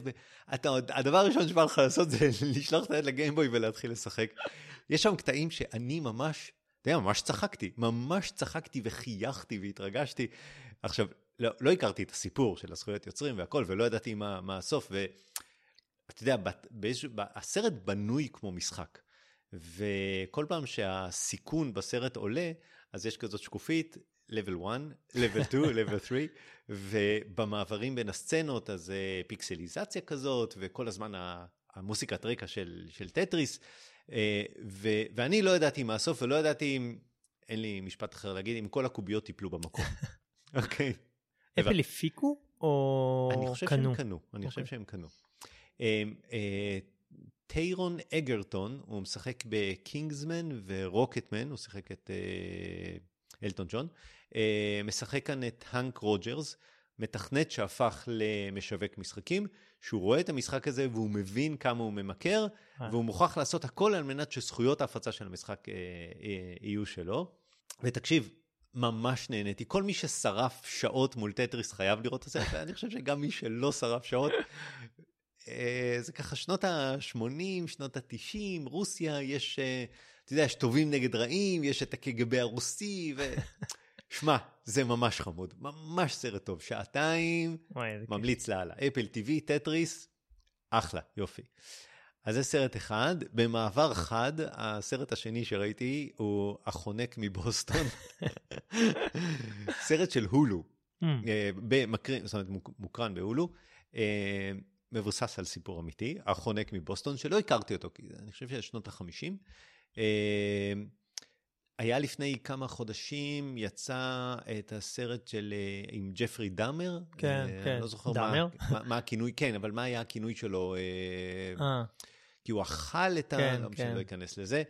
ואתה, הדבר הראשון שבא לך לעשות זה לשלוח את היד לגיימבוי ולהתחיל לשחק. יש שם קטעים שאני ממש, אתה יודע, ממש צחקתי, ממש צחקתי וחייכתי והתרגשתי. עכשיו, לא, לא הכרתי את הסיפור של הזכויות יוצרים והכל, ולא ידעתי מה, מה הסוף, ואתה יודע, באיזשהו, הסרט בנוי כמו משחק. וכל פעם שהסיכון בסרט עולה, אז יש כזאת שקופית, level 1, level 2, level 3, ובמעברים בין הסצנות, אז אה, פיקסליזציה כזאת, וכל הזמן המוסיקת רקע של, של טטריס, ו, ואני לא ידעתי מה הסוף, ולא ידעתי אם, אין לי משפט אחר להגיד, אם כל הקוביות טיפלו במקום. אוקיי. אפל הפיקו או אני חושב קנו? שהם קנו, אני חושב אוקיי. שהם קנו. אה, אה, טארון אגרטון, הוא משחק בקינגסמן ורוקטמן, הוא שיחק את אה, אלטון ג'ון, אה, משחק כאן את האנק רוג'רס, מתכנת שהפך למשווק משחקים, שהוא רואה את המשחק הזה והוא מבין כמה הוא ממכר, אה. והוא מוכרח לעשות הכל על מנת שזכויות ההפצה של המשחק אה, אה, יהיו שלו. ותקשיב, ממש נהניתי. כל מי ששרף שעות מול טטריס חייב לראות את זה, ואני חושב שגם מי שלא שרף שעות, אה, זה ככה שנות ה-80, שנות ה-90, רוסיה, יש, אה, אתה יודע, יש טובים נגד רעים, יש את הקג"ב הרוסי, ו... שמע, זה ממש חמוד, ממש סרט טוב, שעתיים, וואי, ממליץ כיף. לאללה. אפל TV, טטריס, אחלה, יופי. אז זה סרט אחד. במעבר חד, הסרט השני שראיתי הוא החונק מבוסטון. סרט של הולו, mm. במקרין, זאת אומרת, מוקרן בהולו. אה, מבוסס על סיפור אמיתי, החונק מבוסטון, שלא הכרתי אותו, כי אני חושב שזה שנות ה-50. היה לפני כמה חודשים, יצא את הסרט של, אה, עם ג'פרי דאמר. כן, אה, כן. אני לא זוכר דאמר? מה, מה, מה הכינוי, כן, אבל מה היה הכינוי שלו? אה, כי הוא אכל את ה... כן, לא כן. לא אכנס לזה.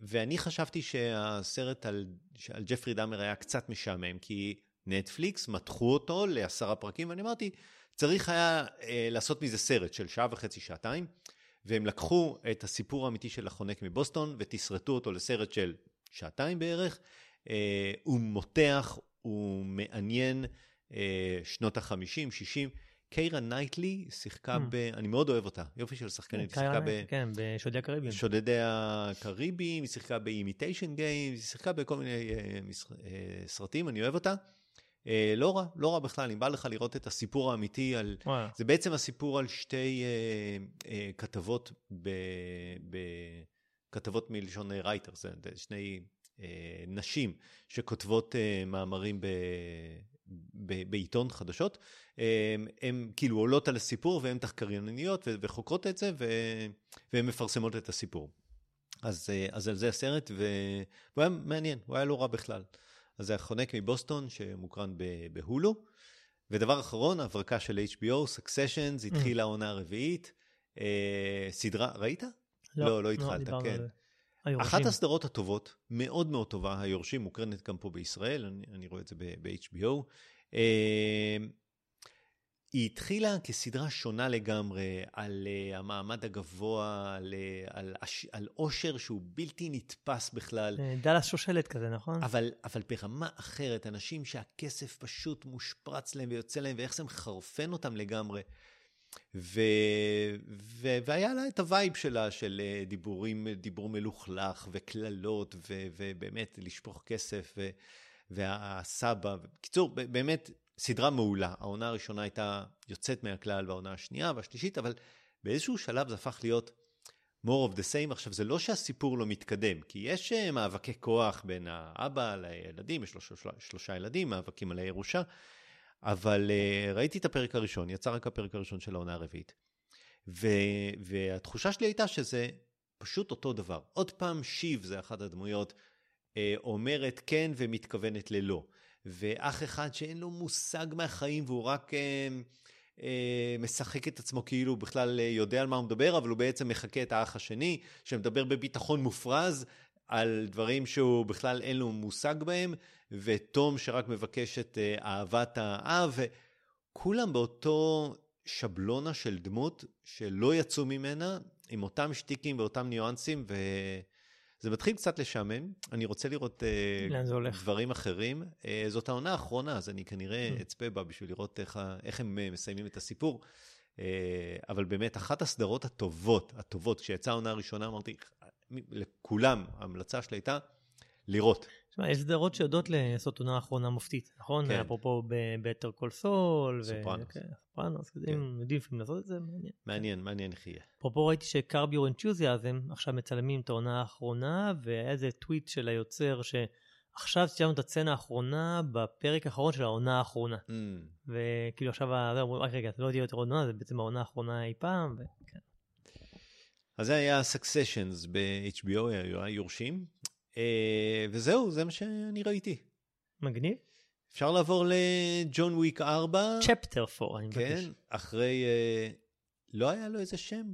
ואני חשבתי שהסרט על, על ג'פרי דאמר היה קצת משעמם, כי נטפליקס מתחו אותו לעשרה פרקים, ואני אמרתי, צריך היה לעשות מזה סרט של שעה וחצי, שעתיים, והם לקחו את הסיפור האמיתי של החונק מבוסטון ותסרטו אותו לסרט של שעתיים בערך. אה, הוא מותח, הוא מעניין, אה, שנות החמישים, שישים. קיירה נייטלי שיחקה Mm. ב... אני מאוד אוהב אותה, יופי של שחקנית, היא שיחקה ב... כן, בשודדי הקריבים. שודדי הקריבים, היא שיחקה ב Imitation Game, היא שיחקה בכל מיני אה, משח- אה, סרטים, אני אוהב אותה. אה, לא רע, לא רע בכלל, אם בא לך לראות את הסיפור האמיתי על... וואלה. זה בעצם הסיפור על שתי אה, אה, כתבות, ב, ב, כתבות מלשון רייטר, זה שני אה, נשים שכותבות אה, מאמרים ב, ב, בעיתון חדשות, אה, הן כאילו עולות על הסיפור והן תחקרניות וחוקרות את זה והן מפרסמות את הסיפור. אז, אה, אז על זה הסרט, והוא היה מעניין, הוא היה לא רע בכלל. אז זה החונק מבוסטון שמוקרן בהולו. ודבר אחרון, הברקה של HBO, Successions, mm. התחילה העונה הרביעית. אה, סדרה, ראית? לא, לא, לא התחלת, לא, כן. אחת הסדרות הטובות, מאוד מאוד טובה, היורשים, מוקרנת גם פה בישראל, אני, אני רואה את זה ב-HBO. אה, היא התחילה כסדרה שונה לגמרי על uh, המעמד הגבוה, על, uh, על, על עושר שהוא בלתי נתפס בכלל. אה, דאלאס שושלת כזה, נכון? אבל, אבל ברמה אחרת, אנשים שהכסף פשוט מושפרץ להם ויוצא להם, ואיך זה מחרפן אותם לגמרי. ו, ו, והיה לה את ה vibe שלה, של דיבורים, דיבור מלוכלך וקללות, ו, ובאמת לשפוך כסף, ו, והסבא. בקיצור, באמת, סדרה מעולה. העונה הראשונה הייתה יוצאת מהכלל והעונה השנייה והשלישית, אבל באיזשהו שלב זה הפך להיות more of the same. עכשיו, זה לא שהסיפור לא מתקדם, כי יש אה, מאבקי כוח בין האבא לילדים, יש לו שלושה, שלושה ילדים, מאבקים על הירושה, אבל uh, ראיתי את הפרק הראשון, יצא רק הפרק הראשון של העונה הרביעית. ו, והתחושה שלי הייתה שזה פשוט אותו דבר. עוד פעם, שיב זה אחת הדמויות, uh, אומרת כן ומתכוונת ללא. ואח אחד שאין לו מושג מהחיים והוא רק אה, אה, משחק את עצמו כאילו הוא בכלל אה, יודע על מה הוא מדבר, אבל הוא בעצם מחקה את האח השני, שמדבר בביטחון מופרז על דברים שהוא בכלל אין לו מושג בהם, ותום שרק מבקש את אה, אהבת האב, וכולם באותו שבלונה של דמות שלא יצאו ממנה, עם אותם שטיקים ואותם ניואנסים, ו... זה מתחיל קצת לשעמם, אני רוצה לראות uh, דברים אחרים. Uh, זאת העונה האחרונה, אז אני כנראה mm. אצפה בה בשביל לראות איך, איך הם מסיימים את הסיפור. אבל באמת, אחת הסדרות הטובות, הטובות, כשיצאה העונה הראשונה, אמרתי, לכולם, ההמלצה שלי הייתה לראות. תשמע, יש סדרות שיודעות לעשות עונה אחרונה מופתית, נכון? כן. אפרופו ב Better Call Saul. סופרנוס. כן, סופרנוס, כן. יודעים לפעמים לעשות את זה, מעניין. מעניין, מעניין איך יהיה. אפרופו ראיתי ש Curb Your Enthusiasm עכשיו מצלמים את העונה האחרונה, והיה איזה טוויט של היוצר שעכשיו סיימנו את הסצנה האחרונה בפרק האחרון של העונה האחרונה. Mm. וכאילו עכשיו, אומרים, רק רגע, זה לא תהיה יותר עונה, זה בעצם העונה האחרונה אי פעם, וכן. אז זה היה סקסשנס ב-HBO, היה יורשים. אה, וזהו, זה מה שאני ראיתי. מגניב. אפשר לעבור לג'ון וויק 4. צ'פטר 4, אני מבקש. כן, אחרי... אה, לא היה לו איזה שם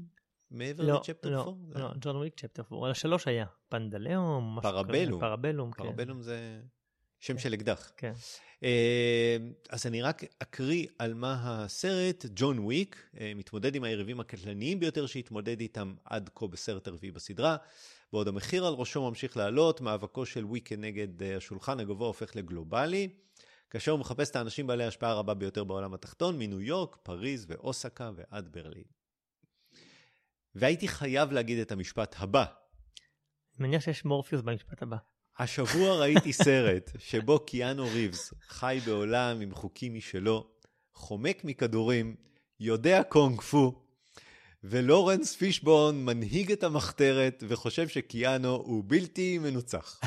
מעבר לא, לצ'פטר לא, 4? לא, לא, ג'ון וויק צ'פטר 4. על השלוש היה. פנדלאום, פרבלום. פרבלום, כן. פרבלום זה שם כן. של אקדח. כן. אה, אז אני רק אקריא על מה הסרט. ג'ון וויק מתמודד עם היריבים הקטלניים ביותר שהתמודד איתם עד כה בסרט הרביעי בסדרה. בעוד המחיר על ראשו ממשיך לעלות, מאבקו של וויק כנגד אה, השולחן הגבוה הופך לגלובלי, כאשר הוא מחפש את האנשים בעלי ההשפעה הרבה ביותר בעולם התחתון, מניו יורק, פריז ואוסקה ועד ברלין. והייתי חייב להגיד את המשפט הבא. אני מניח שיש מורפיוס במשפט הבא. השבוע ראיתי סרט שבו קיאנו ריבס חי בעולם עם חוקים משלו, חומק מכדורים, יודע קונג פו, ולורנס פישבורן מנהיג את המחתרת וחושב שקיאנו הוא בלתי מנוצח.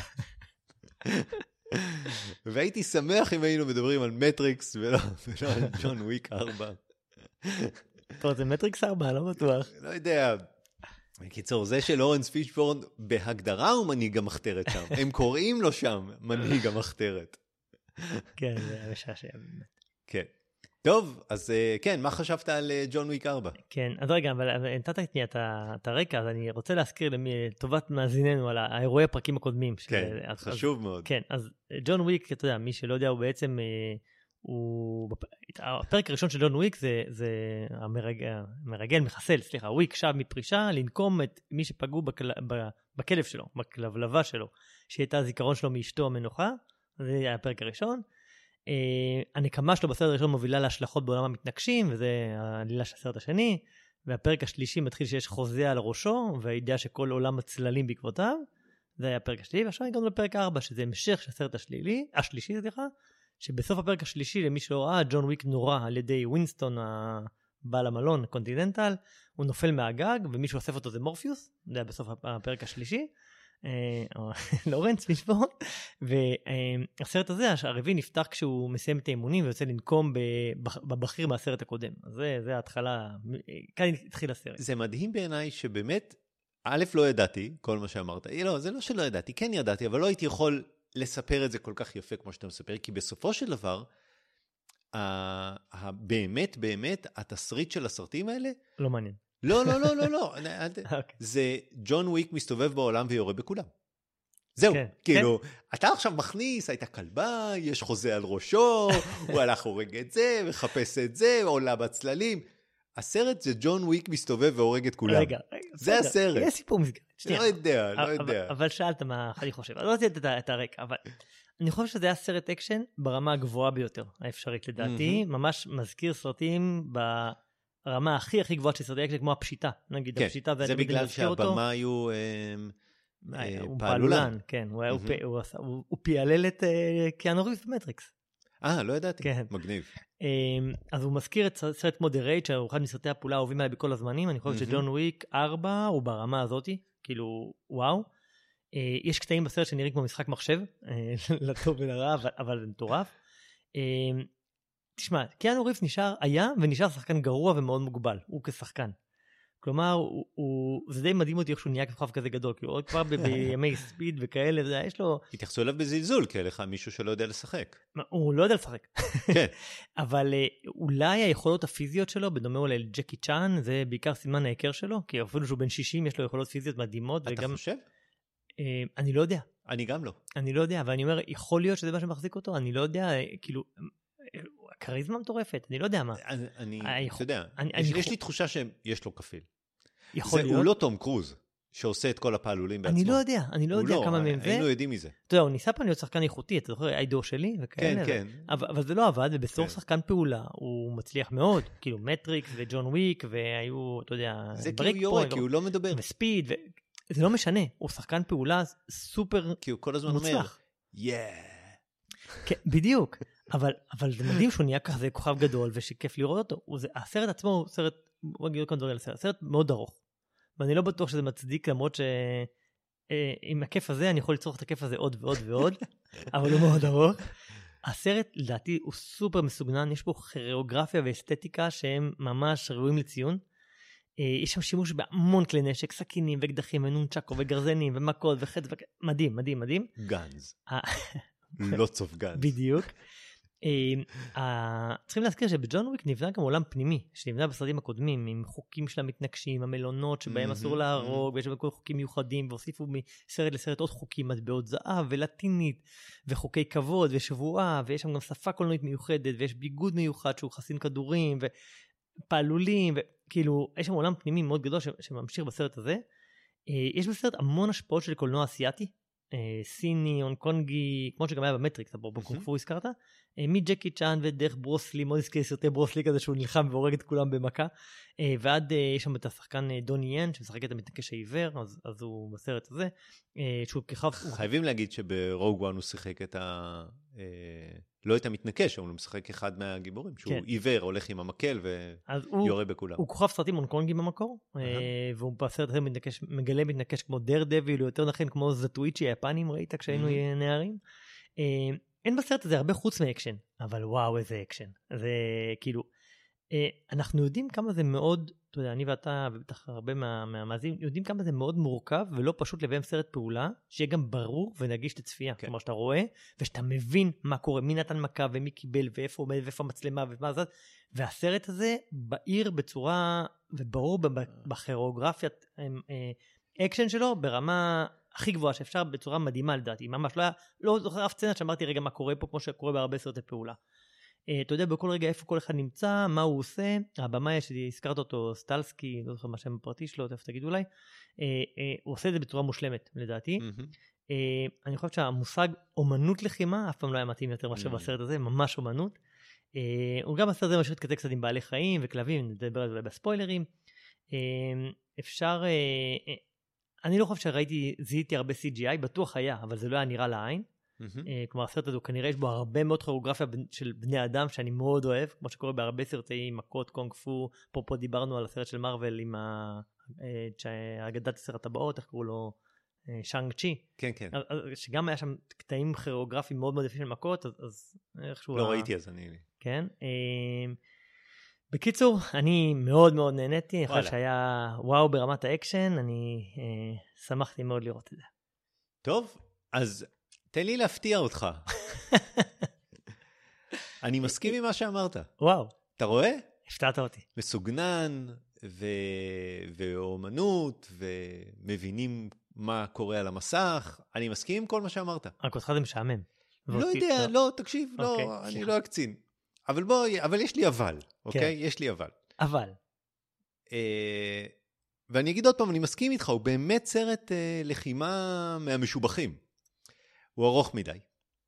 והייתי שמח אם היינו מדברים על מטריקס ולא, ולא על ג'ון וויק 4. טוב, זה מטריקס 4, לא בטוח. לא יודע. בקיצור, זה של לורנס פישבורן, בהגדרה הוא מנהיג המחתרת שם. הם קוראים לו שם מנהיג המחתרת. כן, זה משעשע באמת. כן. טוב, אז אה, כן, מה חשבת על אה, ג'ון וויק 4? כן, אז רגע, אבל נתת לי את הרקע, אז אני רוצה להזכיר לטובת מאזיננו, על האירועי הפרקים הקודמים. כן, חשוב מאוד. כן, אז ג'ון וויק, אתה יודע, מי שלא יודע, הוא בעצם, אה, הוא, הפרק הראשון של ג'ון וויק זה, זה המרגל, המרגל, מחסל, סליחה, וויק שב מפרישה לנקום את מי שפגעו בכל, בכלב שלו, בכלבלבה שלו, שהייתה הזיכרון שלו מאשתו המנוחה, זה היה הפרק הראשון. אה, הנקמה שלו בסרט הראשון מובילה להשלכות בעולם המתנגשים, וזה העלילה של הסרט השני, והפרק השלישי מתחיל שיש חוזה על ראשו, והידיעה שכל עולם הצללים בעקבותיו, זה היה הפרק השלישי, ועכשיו הגענו לפרק 4, שזה המשך של הסרט השלילי, השלישי, סליחה, שבסוף הפרק השלישי, למי שלא ראה, ג'ון וויק נורה על ידי ווינסטון, בעל המלון, קונטיננטל, הוא נופל מהגג, ומי שאוסף אותו זה מורפיוס, זה היה בסוף הפרק השלישי. אה, לורנס פישבורן, והסרט הזה, הרביעי נפתח כשהוא מסיים את האימונים ויוצא לנקום בבכיר מהסרט הקודם. זה, זה ההתחלה, כאן התחיל הסרט. זה מדהים בעיניי שבאמת, א', לא ידעתי כל מה שאמרת. לא, זה לא שלא ידעתי, כן ידעתי, אבל לא הייתי יכול לספר את זה כל כך יפה כמו שאתה מספר, כי בסופו של דבר, באמת באמת התסריט של הסרטים האלה... לא מעניין. לא, לא, לא, לא, לא. אוקיי. זה ג'ון וויק מסתובב בעולם ויורה בכולם. זהו, כן, כאילו, כן. אתה עכשיו מכניס, הייתה כלבה, יש חוזה על ראשו, הוא הלך הורג את זה, מחפש את זה, עולה בצללים. הסרט זה ג'ון וויק מסתובב והורג את כולם. רגע, רגע. זה הסרט. יש סיפור מסגרת. לא יודע, לא יודע. אבל שאלת מה אני חושב, אני לא רציתי את הרקע, אבל אני חושב שזה היה סרט אקשן ברמה הגבוהה ביותר האפשרית לדעתי, ממש מזכיר סרטים ברמה הכי הכי גבוהה של סרטי אקשן, כמו הפשיטה, נגיד, כן, הפשיטה, זה בגלל שהבמאי הוא... אה, אה, הוא פעלולן, כן, הוא פיעלל את אה, קיאנו ריבס במטריקס. אה, לא ידעתי, כן. מגניב. אז הוא מזכיר את סרט המוד רייד, שהוא אחד מסרטי הפעולה האהובים עליי בכל הזמנים, אני חושב שג'ון וויק 4 הוא ברמה הזאתי, כאילו, וואו. אה, יש קטעים בסרט שנראים כמו משחק מחשב, אה, לטוב ולרע, אבל, זה מטורף. אה, תשמע, קיאנו ריבס נשאר, היה ונשאר שחקן גרוע ומאוד מוגבל, הוא כשחקן. כלומר, הוא, הוא, זה די מדהים אותי איך שהוא נהיה כוכב כזה גדול, כי הוא עוד כבר בימי ספיד וכאלה, זה, יש לו... התייחסו אליו בזלזול, כאלך מישהו שלא יודע לשחק. הוא לא יודע לשחק. כן. אבל אולי היכולות הפיזיות שלו, בדומה אולי לג'קי צ'אן, זה בעיקר סימן ההיכר שלו, כי אפילו שהוא בן 60, יש לו יכולות פיזיות מדהימות. אתה וגם... חושב? אה, אני לא יודע. אני גם לא. אני לא יודע, אבל אני אומר, יכול להיות שזה מה שמחזיק אותו, אני לא יודע, אה, כאילו, כריזמה מטורפת, אני לא יודע מה. אני, אתה יודע, יש לי תחושה שיש לו כפיל. יכול להיות. הוא לא תום קרוז. שעושה את כל הפעלולים בעצמו. אני לא יודע, אני לא יודע לא, כמה מהם זה. היינו יודעים מזה. אתה יודע, הוא ניסה פעם להיות שחקן איכותי, אתה זוכר, איידו שלי וכאלה. כן, כן. אבל, זה לא עבד, ובסוף כן. שחקן פעולה הוא מצליח מאוד, כאילו מטריקס וג'ון וויק, והיו, אתה יודע, זה כאילו יורה, כי הוא לא מדבר. וספיד, זה לא משנה, הוא שחקן פעולה סופר מוצלח. כי הוא כל הזמן אומר, יאה. כן, בדיוק. אבל, אבל זה מדהים שהוא נהיה כזה כוכב גדול ושכיף לראות אותו. זה, הסרט עצמו הוא סרט, בוא נגיד כמה דברים על הסרט, סרט מאוד ארוך. ואני לא בטוח שזה מצדיק למרות שעם אה, הכיף הזה אני יכול לצרוך את הכיף הזה עוד ועוד ועוד, אבל הוא מאוד ארוך. הסרט לדעתי הוא סופר מסוגנן, יש בו כיאוגרפיה ואסתטיקה שהם ממש ראויים לציון. אה, יש שם שימוש בהמון כלי נשק, סכינים ואקדחים ונונצ'קו וגרזנים ומכות וחץ, מדהים, מדהים, מדהים. Guns. Lots of guns. בדיוק. אה, צריכים להזכיר שבג'ון וויק נבנה גם עולם פנימי, שנבנה בסרטים הקודמים, עם חוקים של המתנקשים, המלונות שבהם אסור להרוג, ויש כל חוקים מיוחדים, והוסיפו מסרט לסרט עוד חוקים, מטבעות זהב ולטינית, וחוקי כבוד ושבועה, ויש שם גם שפה קולנועית מיוחדת, ויש ביגוד מיוחד שהוא חסין כדורים, ופעלולים, וכאילו, יש שם עולם פנימי מאוד גדול שממשיך בסרט הזה. אה, יש בסרט המון השפעות של קולנוע אסיאתי, אה, סיני, הונג קונגי, כמו שגם היה במטריקס, אפרופו קונג פו הזכרת, מג'קי צ'אן ודרך ברוס לי, הזכיר סרטי ברוס לי כזה שהוא נלחם והורג את כולם במכה, אה, ועד יש שם את השחקן דוני ין שמשחק את המתנקש העיוור, אז, אז הוא בסרט הזה, שהוא כוכב... חייבים להגיד שב Rogue One הוא שיחק את ה... לא את המתנקש, אבל הוא משחק אחד מהגיבורים, שהוא כן. עיוור, הולך עם המקל ויורה בכולם. הוא כוכב סרטים הונג קונגי במקור, uh-huh. והוא בסרט הזה מתנקש, מגלם מתנקש כמו דרדוויל, או יותר נכון כמו זאטואיצ'י היפנים, ראית כשהיינו uh-huh. נערים. אין בסרט הזה הרבה חוץ מאקשן, אבל וואו איזה אקשן. זה כאילו, uh, אנחנו יודעים כמה זה מאוד אתה יודע, אני ואתה, ובטח הרבה מהמאזינים, יודעים כמה זה מאוד מורכב ולא פשוט לביים סרט פעולה, שיהיה גם ברור ונגיש לצפייה. כן. כלומר, שאתה רואה, ושאתה מבין מה קורה, מי נתן מכה ומי קיבל, ואיפה עומד, ואיפה המצלמה, ומה זה, והסרט הזה בהיר בצורה, וברור בכוריאוגרפיית אה, אקשן שלו, ברמה הכי גבוהה שאפשר, בצורה מדהימה לדעתי. ממש לא היה, לא זוכר אף סצנה שאמרתי רגע מה קורה פה, כמו שקורה בהרבה סרטי פעולה. אה, אתה יודע בכל רגע איפה כל אחד נמצא, מה הוא עושה, הבמאי שהזכרת אותו, סטלסקי, לא זוכר מה השם הפרטי שלו, תכף תגידו אולי, אה, אה, הוא עושה את זה בצורה מושלמת לדעתי. אני חושב שהמושג אומנות לחימה אף פעם לא היה מתאים יותר מאשר בסרט הזה, ממש אומנות. הוא גם הסרט הזה משאיר כזה קצת עם בעלי חיים וכלבים, נדבר על זה בספוילרים. אפשר, אני לא חושב שראיתי, זיהיתי הרבה CGI, בטוח היה, אבל זה לא היה נראה לעין. Mm-hmm. כלומר הסרט הזה כנראה יש בו הרבה מאוד כירוגרפיה של בני אדם שאני מאוד אוהב כמו שקורה בהרבה סרטי מכות קונג פו פה פה דיברנו על הסרט של מארוול עם אה, אגדת עשר הטבעות איך קראו לו אה, שאנג צ'י, כן, כן. שגם היה שם קטעים כוריאוגרפיים מאוד מאוד יפים של מכות, אז, אז איכשהו... לא ה- ראיתי אז אני... כן. בקיצור, אני מאוד מאוד נהניתי, אני חושב. שהיה וואו ברמת האקשן, אני אה, שמחתי מאוד לראות את זה. טוב, אז תן לי להפתיע אותך. אני מסכים עם מה שאמרת. וואו, אתה רואה? הפתעת אותי. מסוגנן, ו... ואומנות, ומבינים מה קורה על המסך. אני מסכים עם כל מה שאמרת. רק אותך זה משעמם. לא יודע, לא, תקשיב, לא, אוקיי, אני. לא אקצין. אבל בוא, אבל יש לי אבל, אוקיי? יש לי אבל. אבל, אה, ואני אגיד עוד פעם, אני מסכים איתך, הוא באמת סרט אה, לחימה מהמשובחים. הוא ארוך מדי.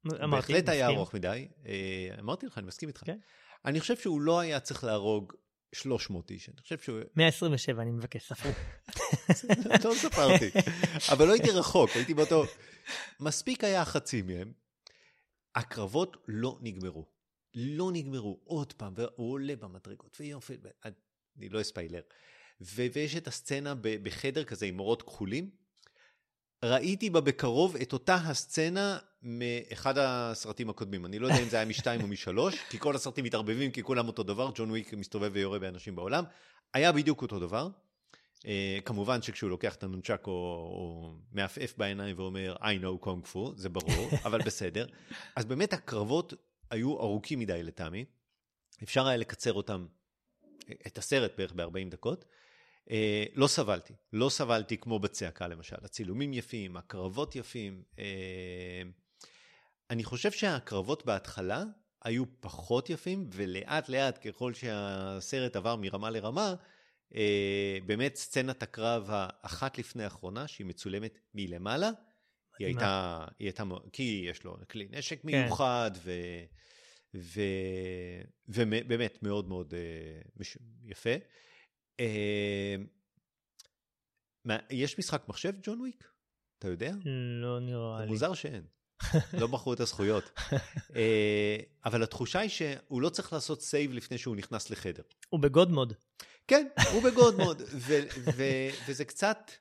אמרתי, בהחלט היה מסכים. ארוך מדי. אה, אמרתי לך, אני מסכים איתך. כן. אני חושב שהוא לא היה צריך להרוג 300 איש, אני חושב שהוא... 127, אני מבקש, ספרו. לא ספרתי. אבל לא הייתי רחוק, הייתי באותו... מספיק היה חצי מהם. הקרבות לא נגמרו. לא נגמרו. עוד פעם, והוא עולה במדרגות, ויופי, אני לא אספיילר. ו- ויש את הסצנה בחדר כזה עם אורות כחולים. ראיתי בה בקרוב את אותה הסצנה מאחד הסרטים הקודמים. אני לא יודע אם זה היה משתיים או משלוש, כי כל הסרטים מתערבבים, כי כולם אותו דבר, ג'ון וויק מסתובב ויורה באנשים בעולם. היה בדיוק אותו דבר. Uh, כמובן שכשהוא לוקח את הנונצ'ק או, או מעפעף בעיניים ואומר I know קונג פו, זה ברור, אבל בסדר. אז באמת הקרבות היו ארוכים מדי לטעמי. אפשר היה לקצר אותם, את הסרט בערך ב-40 דקות. Uh, לא סבלתי, לא סבלתי כמו בצעקה למשל. הצילומים יפים, הקרבות יפים. Uh, אני חושב שהקרבות בהתחלה היו פחות יפים, ולאט לאט ככל שהסרט עבר מרמה לרמה, Uh, באמת סצנת הקרב האחת לפני האחרונה, שהיא מצולמת מלמעלה, היא הייתה, היא הייתה, כי יש לו כלי נשק כן. מיוחד, ו, ו, ובאמת מאוד מאוד מש, יפה. Uh, מה, יש משחק מחשב, ג'ון וויק? אתה יודע? לא נראה לי. מוזר שאין. לא מכרו את הזכויות. uh, אבל התחושה היא שהוא לא צריך לעשות save לפני שהוא נכנס לחדר. הוא ב god mode. כן, הוא ב god mode, וזה קצת,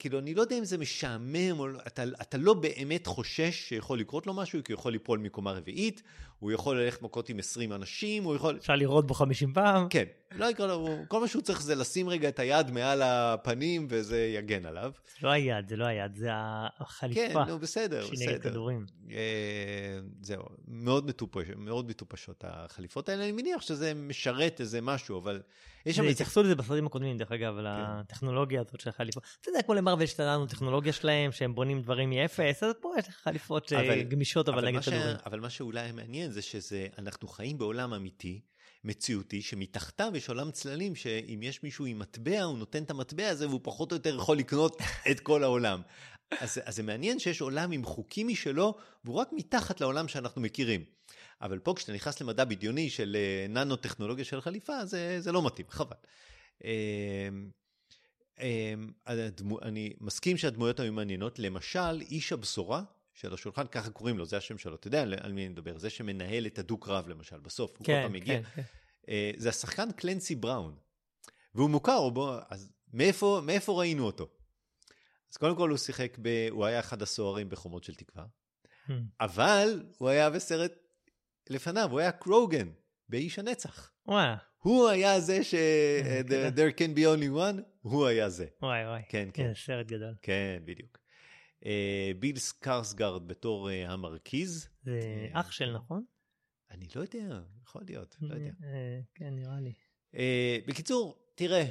כאילו, אני לא יודע אם זה משעמם, או לא, אתה, אתה לא באמת חושש שיכול לקרות לו משהו, כי הוא יכול ליפול מקומה רביעית, הוא יכול ללכת מכות עם 20 אנשים, הוא יכול... אפשר לראות בו 50 פעם. כן, לא יקרה לו, כל מה שהוא צריך זה לשים רגע את היד מעל הפנים, וזה יגן עליו. זה לא היד, זה לא היד, זה החליפה. כן, נו, בסדר, שהיא נגד בסדר. כדורים. אה, זהו, מאוד, מטופש, מאוד מטופשות החליפות האלה, אני מניח שזה משרת איזה משהו, אבל יש שם התייחסו לזה בסרטים הקודמים, דרך אגב, כן. לטכנולוגיה הזאת של החליפות. אתה יודע, כמו למרוויל יש את הטכנולוגיה שלהם, שהם בונים דברים מאפס, אז פה יש חליפות אה, אבל- גמישות, אבל מה נגד ש- כדורים. אבל מה שאולי מעניין זה שזה, אנחנו חיים בעולם אמיתי, מציאותי, שמתחתיו יש עולם צללים, שאם יש מישהו עם מטבע, הוא נותן את המטבע הזה והוא פחות או יותר יכול לקנות את כל העולם. אז, אז זה מעניין שיש עולם עם חוקים משלו, והוא רק מתחת לעולם שאנחנו מכירים. אבל פה כשאתה נכנס למדע בדיוני של אה, ננו-טכנולוגיה של חליפה, זה, זה לא מתאים, חבל. אמ, אמ, אני מסכים שהדמויות היו מעניינות. למשל, איש הבשורה של השולחן, ככה קוראים לו, זה השם שלו. אתה יודע על מי אני מדבר? זה שמנהל את הדו-קרב למשל, בסוף, הוא כל כן, פעם מגיע. כן, כן. אה, זה השחקן קלנסי בראון. והוא מוכר, בוא, אז מאיפה, מאיפה ראינו אותו? אז קודם כל הוא שיחק, ב, הוא היה אחד הסוהרים בחומות של תקווה, Hmm. אבל הוא היה בסרט לפניו, הוא היה קרוגן, באיש הנצח. וואי, הוא היה זה ש... כן. The- There can be only one, הוא היה זה. וואי, וואי. כן, כן, כן, סרט גדול. כן, בדיוק. אה, ביל סקרסגרד בתור אה, המרכיז, זה אה, אח של, נכון? אני לא יודע, יכול להיות, לא יודע. כן, נראה לי. בקיצור, תראה,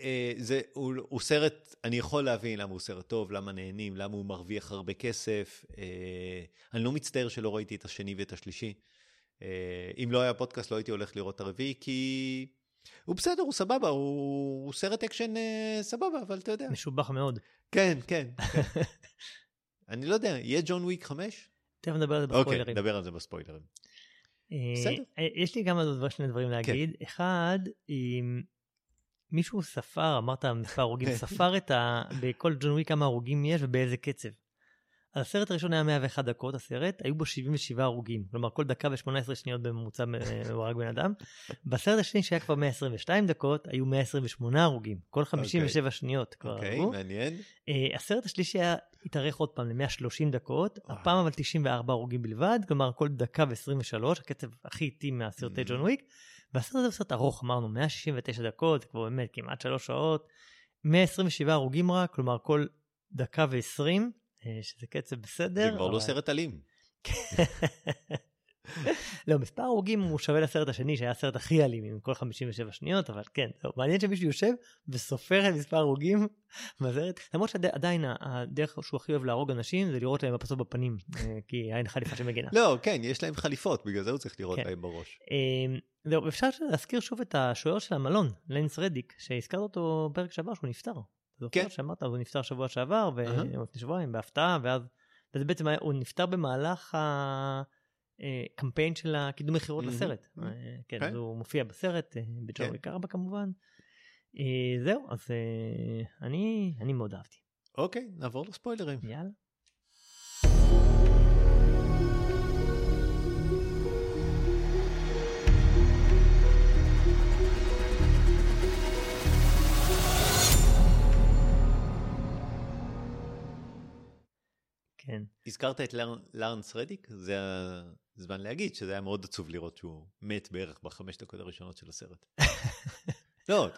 אה, זה, הוא, הוא סרט, אני יכול להבין למה הוא סרט טוב, למה נהנים, למה הוא מרוויח הרבה כסף. אני לא מצטער שלא ראיתי את השני ואת השלישי. אם לא היה פודקאסט לא הייתי הולך לראות את הרביעי, כי הוא בסדר, הוא סבבה, הוא, הוא סרט אקשן אה, סבבה, אבל אתה יודע. משובח מאוד. כן, כן, כן. אני לא יודע, יהיה ג'ון וויק 5? תכף נדבר על זה אוקיי, בספוילרים. נדבר על זה בספוילרים. אה, בסדר. כן. אה, יש לי כמה דבר- שני דברים להגיד. אחד, אם מישהו ספר, אמרת מספר הרוגים, כן. ספר את ה... בכל ג'ון וויק כמה הרוגים יש ובאיזה קצב. הסרט הראשון היה 101 דקות, הסרט, היו בו 77 הרוגים, כלומר כל דקה ו-18 שניות בממוצע הורג בן אדם. בסרט השני שהיה כבר 122 דקות, היו 128 הרוגים, כל 57 okay. שניות כבר אוקיי, okay, מעניין. Uh, הסרט השלישי היה, התארך עוד פעם ל-130 דקות, oh. הפעם אבל 94 הרוגים בלבד, כלומר כל דקה ו-23, הקצב הכי איטי מהסרטי mm-hmm. ג'ון וויק. והסרט הזה הוא סרט ארוך, אמרנו 169 דקות, זה כבר באמת כמעט 3 שעות. 127 הרוגים רק, כלומר כל דקה ו-20, אה, שזה קצב בסדר. זה כבר אבל... לא סרט אלים. לא, מספר הרוגים הוא שווה לסרט השני, שהיה הסרט הכי אלים עם כל 57 שניות, אבל כן, מעניין שמישהו יושב וסופר את מספר הרוגים בסרט, למרות שעדיין הדרך שהוא הכי אוהב להרוג אנשים זה לראות להם בסוף בפנים, אה, כי אין חליפה שמגנה. לא, כן, יש להם חליפות, בגלל זה הוא צריך לראות כן. להם בראש. אה, זהו, אפשר להזכיר שוב את השוער של המלון, לנס רדיק, שהזכרת אותו בפרק שעבר שהוא נפטר. כן. שאמרת, הוא נפטר שבוע שעבר, ולפני שבועיים, בהפתעה, ואז, וזה בעצם, הוא נפטר במהלך הקמפיין אה, של הקידום מכירות לסרט. אה, כן, כן, אז הוא מופיע בסרט, אה, בג'ון וויק 4 כמובן. זהו, אז אני מאוד אהבתי. אוקיי, נעבור לספוילרים. יאללה. כן. הזכרת את לארנס רדיק? זה הזמן להגיד שזה היה מאוד עצוב לראות שהוא מת בערך בחמש דקות הראשונות של הסרט. לא,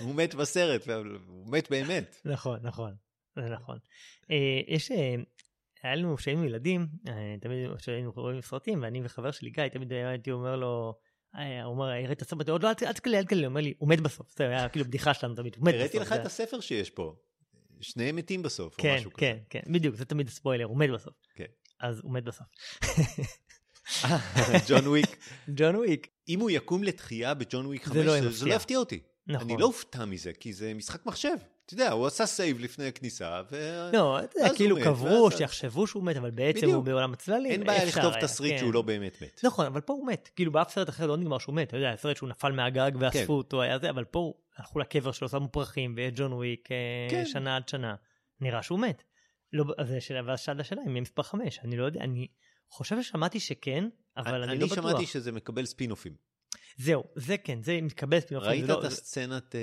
הוא מת בסרט, הוא מת באמת. נכון, נכון, זה נכון. אה, יש, אה, היה לנו, כשהיינו ילדים, אה, תמיד כשהיינו רואים סרטים, ואני וחבר שלי גיא, תמיד הייתי אומר לו, הוא אומר, הראית את הסרט, עוד לא, אל תקלה, אל תקלה, הוא אומר לי, הוא מת בסוף, זה היה כאילו בדיחה שלנו תמיד, הוא מת בסוף. הראיתי לך את הספר שיש פה. שניהם מתים בסוף, כן, או משהו כן, כזה. כן, כן, בדיוק, זה תמיד ספוילר, הוא מת בסוף. כן. אז הוא מת בסוף. ג'ון וויק. ג'ון וויק. אם הוא יקום לתחייה בג'ון וויק 5, לא זה לא יפתיע אותי. נכון. אני לא אופתע מזה, כי זה משחק מחשב. אתה יודע, הוא עשה save לפני הכניסה, ו... לא, אתה יודע, כאילו קברו, שיחשבו שהוא מת, אבל בעצם הוא בעולם הצללים. אין בעיה לכתוב תסריט שהוא לא באמת מת. נכון, אבל פה הוא מת. כאילו באף סרט אחר לא נגמר שהוא מת. אתה יודע, סרט שהוא נפל מהגג ואספו כן. אותו, היה זה, אבל פה הלכו לקבר שלו, שמו פרחים, ויש ג'ון וויק אה, כן. שנה עד שנה. נראה שהוא מת. לא, אז השאלה, ואז שאלת השאלה אם יהיה מספר 5, אני לא יודע, אני חושב ששמעתי שכן, אבל אני, אני לא בטוח. אני שמעתי שזה מקבל ספינופים. זהו, זה כן, זה מקבל ספינופים. ראית לא, את הסצנת uh,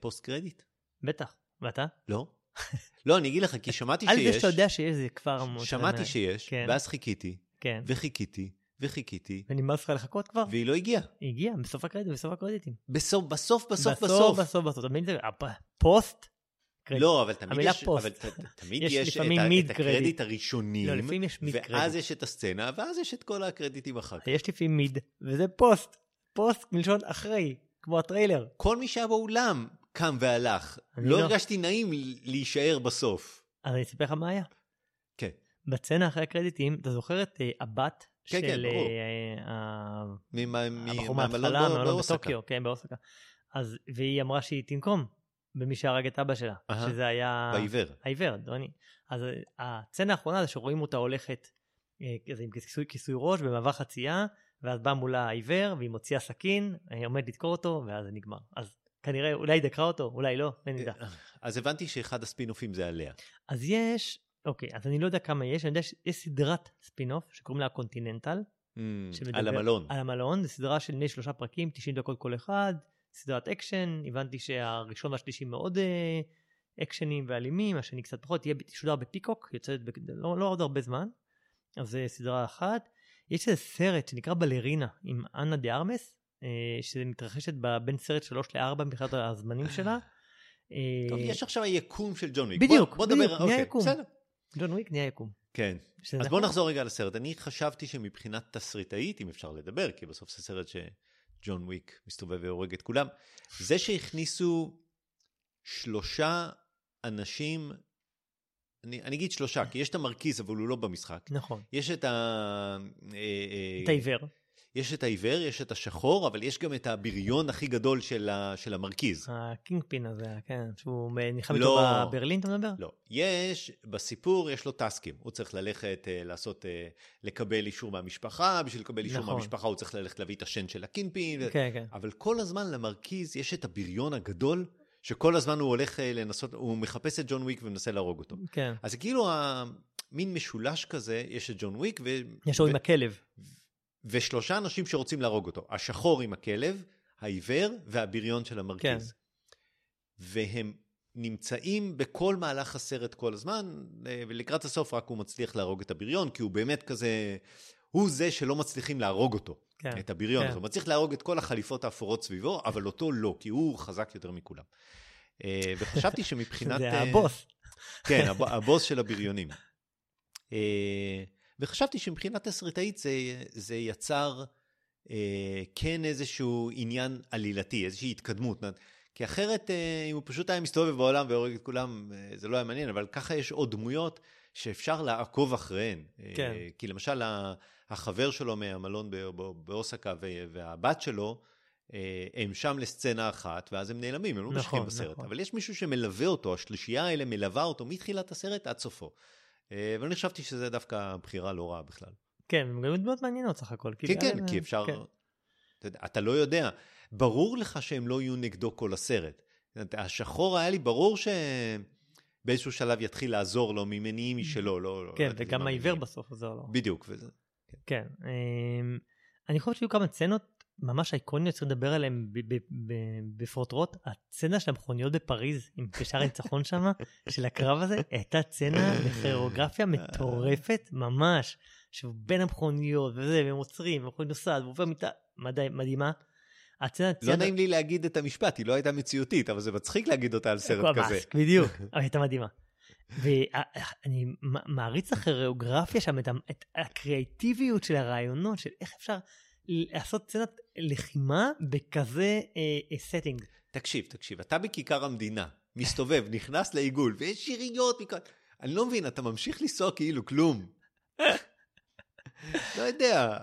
פוסט קרדיט? בטח, ואתה? לא. לא, אני אגיד לך, כי שמעתי שיש. על זה שאתה יודע שיש, זה כבר... שמעתי שיש, כן. ואז חיכיתי, כן. וחיכיתי, וחיכיתי. ונמאס לך לחכות כבר? והיא לא הגיעה. היא הגיעה, בסוף הקרדיט, בסוף הקרדיטים. בסוף, בסוף, בסוף, בסוף. בסוף, בסוף. תמיד זה, פוסט לא, אבל תמיד יש, אבל תמיד יש, יש את, את הקרדיט הראשונים, לא, לפעמים יש מיד ואז קרדיט. יש את הסצנה, ואז יש את כל הקרדיטים אחר כך. יש לפעמים מיד, וזה post, post מלשון אחרי, כמו הטריילר. כל מי שהיה באולם קם והלך, לא, לא הרגשתי נעים להישאר בסוף. אז אני אספר לך מה היה. כן. בסצנה אחרי הקרדיטים, אתה זוכר את uh, הבת כן, כן של כן, הבחור מההתחלה, באוסקה. כן, באוסקה. אז, והיא אמרה שהיא תנקום. במי שהרג את אבא שלה, uh-huh. שזה היה... בעיוור. העיוור, דוני. אז הסצנה האחרונה זה שרואים אותה הולכת אה, כזה עם כיסוי, כיסוי ראש במעבר חצייה, ואז בא מולה העיוור, והיא מוציאה סכין, אה, עומד לדקור אותו, ואז זה נגמר. אז כנראה, אולי היא דקרה אותו, אולי לא, אין נדע. אז הבנתי שאחד הספינופים זה עליה. אז יש, אוקיי, אז אני לא יודע כמה יש, אני יודע שיש סדרת ספינוף שקוראים לה קונטיננטל. Mm, על המלון. על המלון, זו סדרה של בני שלושה פרקים, 90 דקות כל אחד. סדרת אקשן, הבנתי שהראשון והשלישי מאוד אה, אקשנים ואלימים, השני קצת פחות, יהיה שודר ב Peacock, יוצאת ב... לא, לא עוד הרבה זמן, אז זה סדרה אחת. יש איזה סרט שנקרא בלרינה עם אנה דה ארמס, אה, שזה מתרחשת בין סרט 3 ל-4 מבחינת הזמנים שלה. אה, טוב, יש עכשיו היקום של ג'ון וויק. בדיוק, בוא, בוא בדיוק, נהיה אוקיי, יקום. בסדר. ג'ון וויק נהיה יקום. כן. אז נכון? בוא נחזור רגע לסרט. אני חשבתי שמבחינת תסריטאית, אם אפשר לדבר, כי בסוף זה סרט ש... ג'ון וויק מסתובב והורג את כולם. זה שהכניסו שלושה אנשים, אני, אני אגיד שלושה, כי יש את המרכיז, אבל הוא לא במשחק. נכון. יש את ה... אה, אה, את העיוור. יש את העיוור, יש את השחור, אבל יש גם את הבריון הכי גדול של, ה, של המרכיז. הקינג פין הזה, כן, שהוא נלחם לא, איתו בברלין, אתה מדבר? לא. יש, בסיפור יש לו טסקים. הוא צריך ללכת uh, לעשות, uh, לקבל אישור מהמשפחה, בשביל לקבל אישור נכון. מהמשפחה הוא צריך ללכת להביא את השן של הקינג פין. כן, כן. אבל כל הזמן למרכיז יש את הבריון הגדול. שכל הזמן הוא הולך לנסות, הוא מחפש את ג'ון וויק ומנסה להרוג אותו. כן. אז כאילו מין משולש כזה, יש את ג'ון וויק, ו... יש לו ו- עם הכלב. ושלושה אנשים שרוצים להרוג אותו. השחור עם הכלב, העיוור והבריון של המרכיז. כן. והם נמצאים בכל מהלך הסרט כל הזמן, אה, ולקראת הסוף רק הוא מצליח להרוג את הבריון, כי הוא באמת כזה, הוא זה שלא מצליחים להרוג אותו, כן. את הבריון כן. הוא מצליח להרוג את כל החליפות האפורות סביבו, אבל אותו לא, כי הוא חזק יותר מכולם. אה, וחשבתי שמבחינת... זה אה, הבוס. כן, הב- הבוס של הבריונים. אה, וחשבתי שמבחינה תסריטאית זה, זה יצר אה, כן איזשהו עניין עלילתי, איזושהי התקדמות. כי אחרת, אה, אם הוא פשוט היה מסתובב בעולם והורג את כולם, אה, זה לא היה מעניין, אבל ככה יש עוד דמויות שאפשר לעקוב אחריהן. אה, כן. כי למשל, החבר שלו מהמלון באוסקה והבת שלו, אה, הם שם לסצנה אחת, ואז הם נעלמים, הם לא נכון, ממשיכים בסרט. נכון. אבל יש מישהו שמלווה אותו, השלישייה האלה מלווה אותו מתחילת הסרט עד סופו. אה, ואני חשבתי שזה דווקא בחירה לא רעה בכלל. כן, הם גם דמות מעניינות סך הכל. כן, כן, היה- כי אפשר... כן. אתה, לא יודע. ברור לך שהם לא יהיו נגדו כל הסרט. השחור היה לי ברור שבאיזשהו שלב יתחיל לעזור לו ממניעים משלו, לא... לא כן, ידעתי וגם העיוור. בסוף עוזר לו. בדיוק. וזה... כן. אמ, אני חושב שהיו כמה סצנות ממש איקוניות שצריך לדבר עליהן ב- בפרוטרוט. הסצנה של המכוניות בפריז, עם קשר הניצחון שם, של הקרב הזה, הייתה סצנה בכירוגרפיה מטורפת ממש. שהוא בין המכוניות וזה, והם עוצרים, והמכונית נוסעת, ועובר מיטה, מדהי- מדהימה. הסצנה, לא נעים לי להגיד את המשפט, היא לא הייתה מציאותית, אבל זה מצחיק להגיד אותה על סרט כזה. בדיוק, אבל הייתה מדהימה. ואני מעריץ הכוריאוגרפיה שם, את ה- את הקריאטיביות של הרעיונות, של איך אפשר לעשות סצנת לחימה בכזה setting. תקשיב, תקשיב, אתה בכיכר המדינה, מסתובב, נכנס לעיגול, ויש יריות מכאן. אני לא מבין, אתה ממשיך לנסוע כאילו כלום. לא יודע,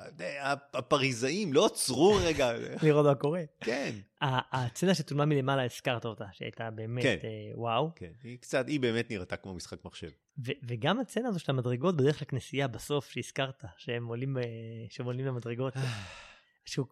הפריזאים לא עצרו רגע. לראות מה קורה. כן, הסצנה שצולמה מלמעלה, הזכרת אותה, שהייתה באמת כן. אה, וואו. כן, היא קצת, היא באמת נראתה כמו משחק מחשב. וגם הסצנה הזו של המדרגות בדרך לכנסייה בסוף, שהזכרת, שהם עולים, אה, שהם עולים למדרגות. שהוא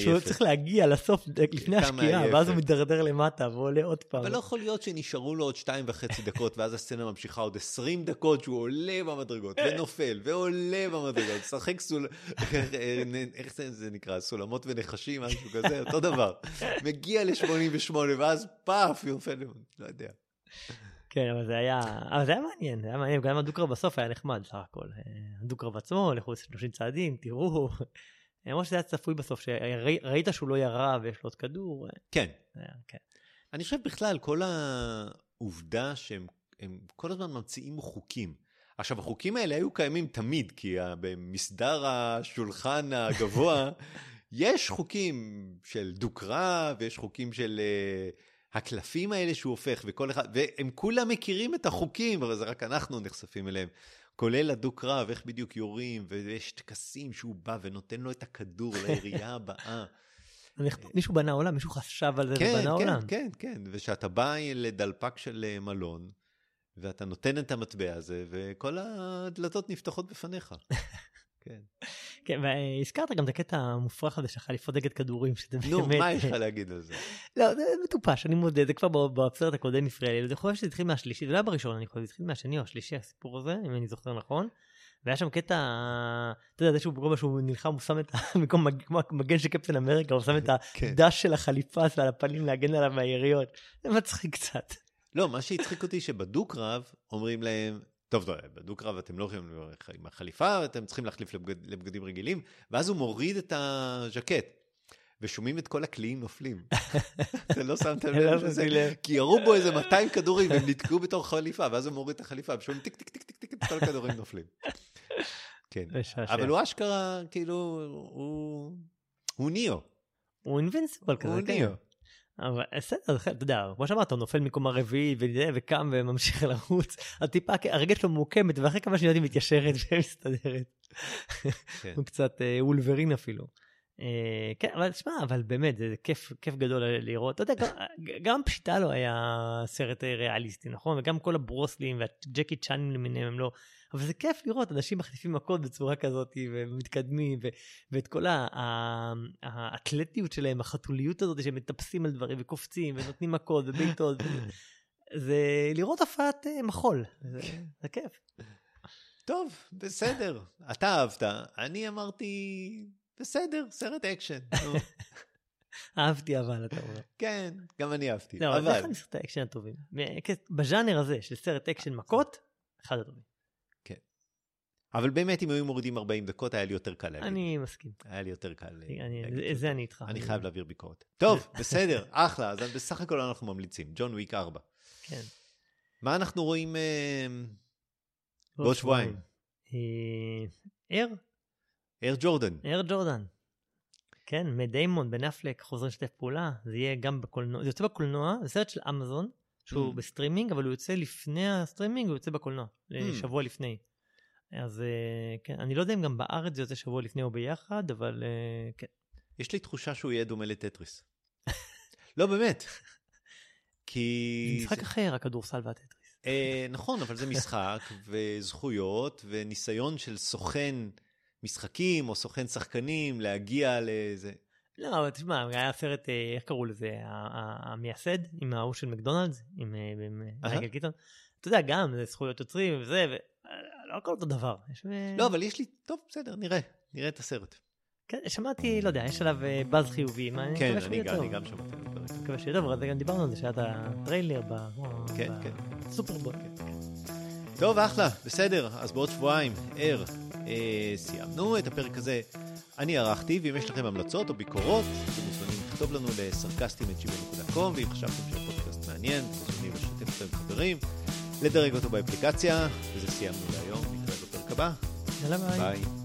שהוא. צריך להגיע לסוף לפני השקיעה. ואז הוא מידרדר למטה ועולה עוד פעם. אבל לא יכול להיות שנשארו לו עוד שתיים וחצי דקות, ואז הסצנה ממשיכה עוד עשרים דקות שהוא עולה במדרגות, ונופל, ועולה במדרגות, משחק סול... איך זה, נקרא? סולמות ונחשים, משהו כזה, אותו דבר. מגיע ל-88, ואז פאף, נופל, לא יודע. כן, אבל זה היה, אבל זה היה מעניין, זה היה מעניין, גם הדו-קרב בסוף היה נחמד סך הכל. אה, הדו-קרב עצמו, לכו 30 צעדים, תראו. למרות שזה היה צפוי בסוף, שראית שהוא לא ירה ויש לו עוד כדור. אה, כן. היה- כן. אני חושב בכלל, כל העובדה שהם הם כל הזמן ממציאים חוקים. עכשיו, החוקים האלה היו קיימים תמיד, כי במסדר השולחן הגבוה, יש חוקים של דו-קרב, ויש חוקים של uh, הקלפים האלה שהוא הופך, וכל אחד, והם כולם מכירים את החוקים, אבל זה רק אנחנו נחשפים אליהם. כולל הדו-קרב, איך בדיוק יורים, ויש טקסים שהוא בא ונותן לו את הכדור לירייה הבאה. מישהו בנה עולם, מישהו חשב על זה כן, ובנה כן, עולם. כן, כן, ושאתה בא לדלפק של אה, מלון, ואתה נותן את המטבע הזה, וכל הדלתות נפתחות בפניך. כן. כן, והזכרת גם את הקטע המופרך הזה של חליפות נגד כדורים, שזה נו, באמת... מה יש לך להגיד על זה? לא, זה מטופש, אני מודה, זה כבר בסרט הקודם הפריע לי, אני חושב שזה התחיל מהשלישי, זה לא היה בראשון, אני חושב, זה התחיל מהשני או השלישי, הסיפור הזה, אם אני זוכר נכון. והיה שם קטע, אתה יודע, זה שהוא בגובה שהוא נלחם, הוא שם את ה... במקום מג- כמו המגן של קפטן אמריקה, הוא שם את כן. הדש של החליפה על הפנים להגן עליו מהיריות. זה מצחיק קצת. לא, מה שהצחיק אותי שבדו-קרב אומרים להם, טוב, טוב, בדו-קרב אתם לא יכולים ללכת עם החליפה, אתם צריכים להחליף לבגד, לבגדים רגילים, ואז הוא מוריד את הז'קט. ושומעים את כל הקליעים נופלים. אתה לא שמת לא לב לזה? כי ירו בו איזה 200 כדורים, והם נתקעו בתוך חליפה, ואז הוא מוריד את החליפה, ושומעים טיק טיק טיק טיק טיק, כל הכדורים נופלים. כן. אבל הוא אשכרה, כאילו, הוא... הוא ניאו. הוא אינבנסיבל כזה, הוא כן. ניאו. אבל בסדר, אתה יודע, כמו שאמרת, הוא נופל מקום הרביעי וזה, וקם וממשיך לרוץ, אז טיפה הרגל שלו מוקמת, ואחרי כמה שניות היא מתיישרת ומסתדרת. כן. הוא קצת אה, וולברין אפילו. אה, כן, אבל תשמע, אבל באמת, זה כיף, כיף גדול לראות. אתה יודע, גם- פשיטה לו היה סרט אה, ריאליסטי, נכון? וגם כל הברוסלים והג'קי צ'אנים למיניהם הם לא... אבל זה כיף לראות אנשים מחליפים מכות בצורה כזאת ומתקדמים ו- ואת כל ה- ה- האתלטיות שלהם, החתוליות הזאת שהם מטפסים על דברים וקופצים ונותנים מכות ובעיטות. זה לראות הפעת אה, מחול, זה, זה כיף. טוב, בסדר. אתה אהבת, אני אמרתי, בסדר, סרט אקשן. אהבתי אבל, אתה אומר. כן, גם אני אהבתי. לא, אבל זה אחד מסרטי האקשן הטובים. בז'אנר הזה של סרט אקשן מכות, אחד הטובים. אבל באמת, אם היו מורידים 40 דקות, היה לי יותר קל להגיד. אני מסכים. היה לי יותר קל אני-. זה- אני איתך. אני חייב להעביר ביקורת. טוב, בסדר, אחלה, אז בסך הכל אנחנו ממליצים. ג'ון וויק 4. כן. מה אנחנו רואים אה, בעוד שבועיים? אה, Air, Air Jordan. Air Jordan. כן, מאט דיימון, בן אפלק, חוזרים לשתף פעולה, זה יהיה גם בקולנוע, זה יוצא בקולנוע, זה סרט של אמזון, שהוא Mm. בסטרימינג, אבל הוא יוצא לפני הסטרימינג, הוא יוצא בקולנוע, Mm. שבוע לפני. אז אה, כן, אני לא יודע אם גם בארץ זה יוצא שבוע לפני או ביחד, אבל אה, כן. יש לי תחושה שהוא יהיה דומה לטטריס. לא, באמת. כי... זה משחק אחר, הכדורסל והטטריס. אה, נכון, אבל זה משחק, וזכויות, וניסיון של סוכן משחקים, או סוכן שחקנים, להגיע לאיזה... לא, אבל תשמע, היה סרט, אה, איך קראו לזה, המייסד, עם ההוא של מקדונלדס, עם. מייקל קיטון. אתה יודע, גם, זה זכויות יוצרים וזה, ולא הכל אותו דבר. יש, אה, לא, אבל יש לי... טוב, בסדר, נראה. נראה את הסרט. כן, שמעתי, לא יודע, יש עליו אה, באז חיובי, מה, אני כן, מקווה שהוא אני יהיה גם טוב. אני גם שמעתי על הדברים. מקווה שיהיה טוב, אבל גם דיברנו על זה, שהיה את הטריילר ב- כן, ב- כן. סופרבול. טוב, אחלה, בסדר, אז בעוד שבועיים, ער, אה, סיימנו את הפרק הזה. אני ערכתי, ואם יש לכם המלצות או ביקורות, אתם מוזמנים לכתוב לנו לסרקסטים.gmail.com, ואם חשבתם שהפודקאסט מעניין, אתם מוזמנים לשתף אותו עם חברים, לדרג אותו באפליקציה, וזה סיימנו להיום, הבא, יאללה ביי. ביי.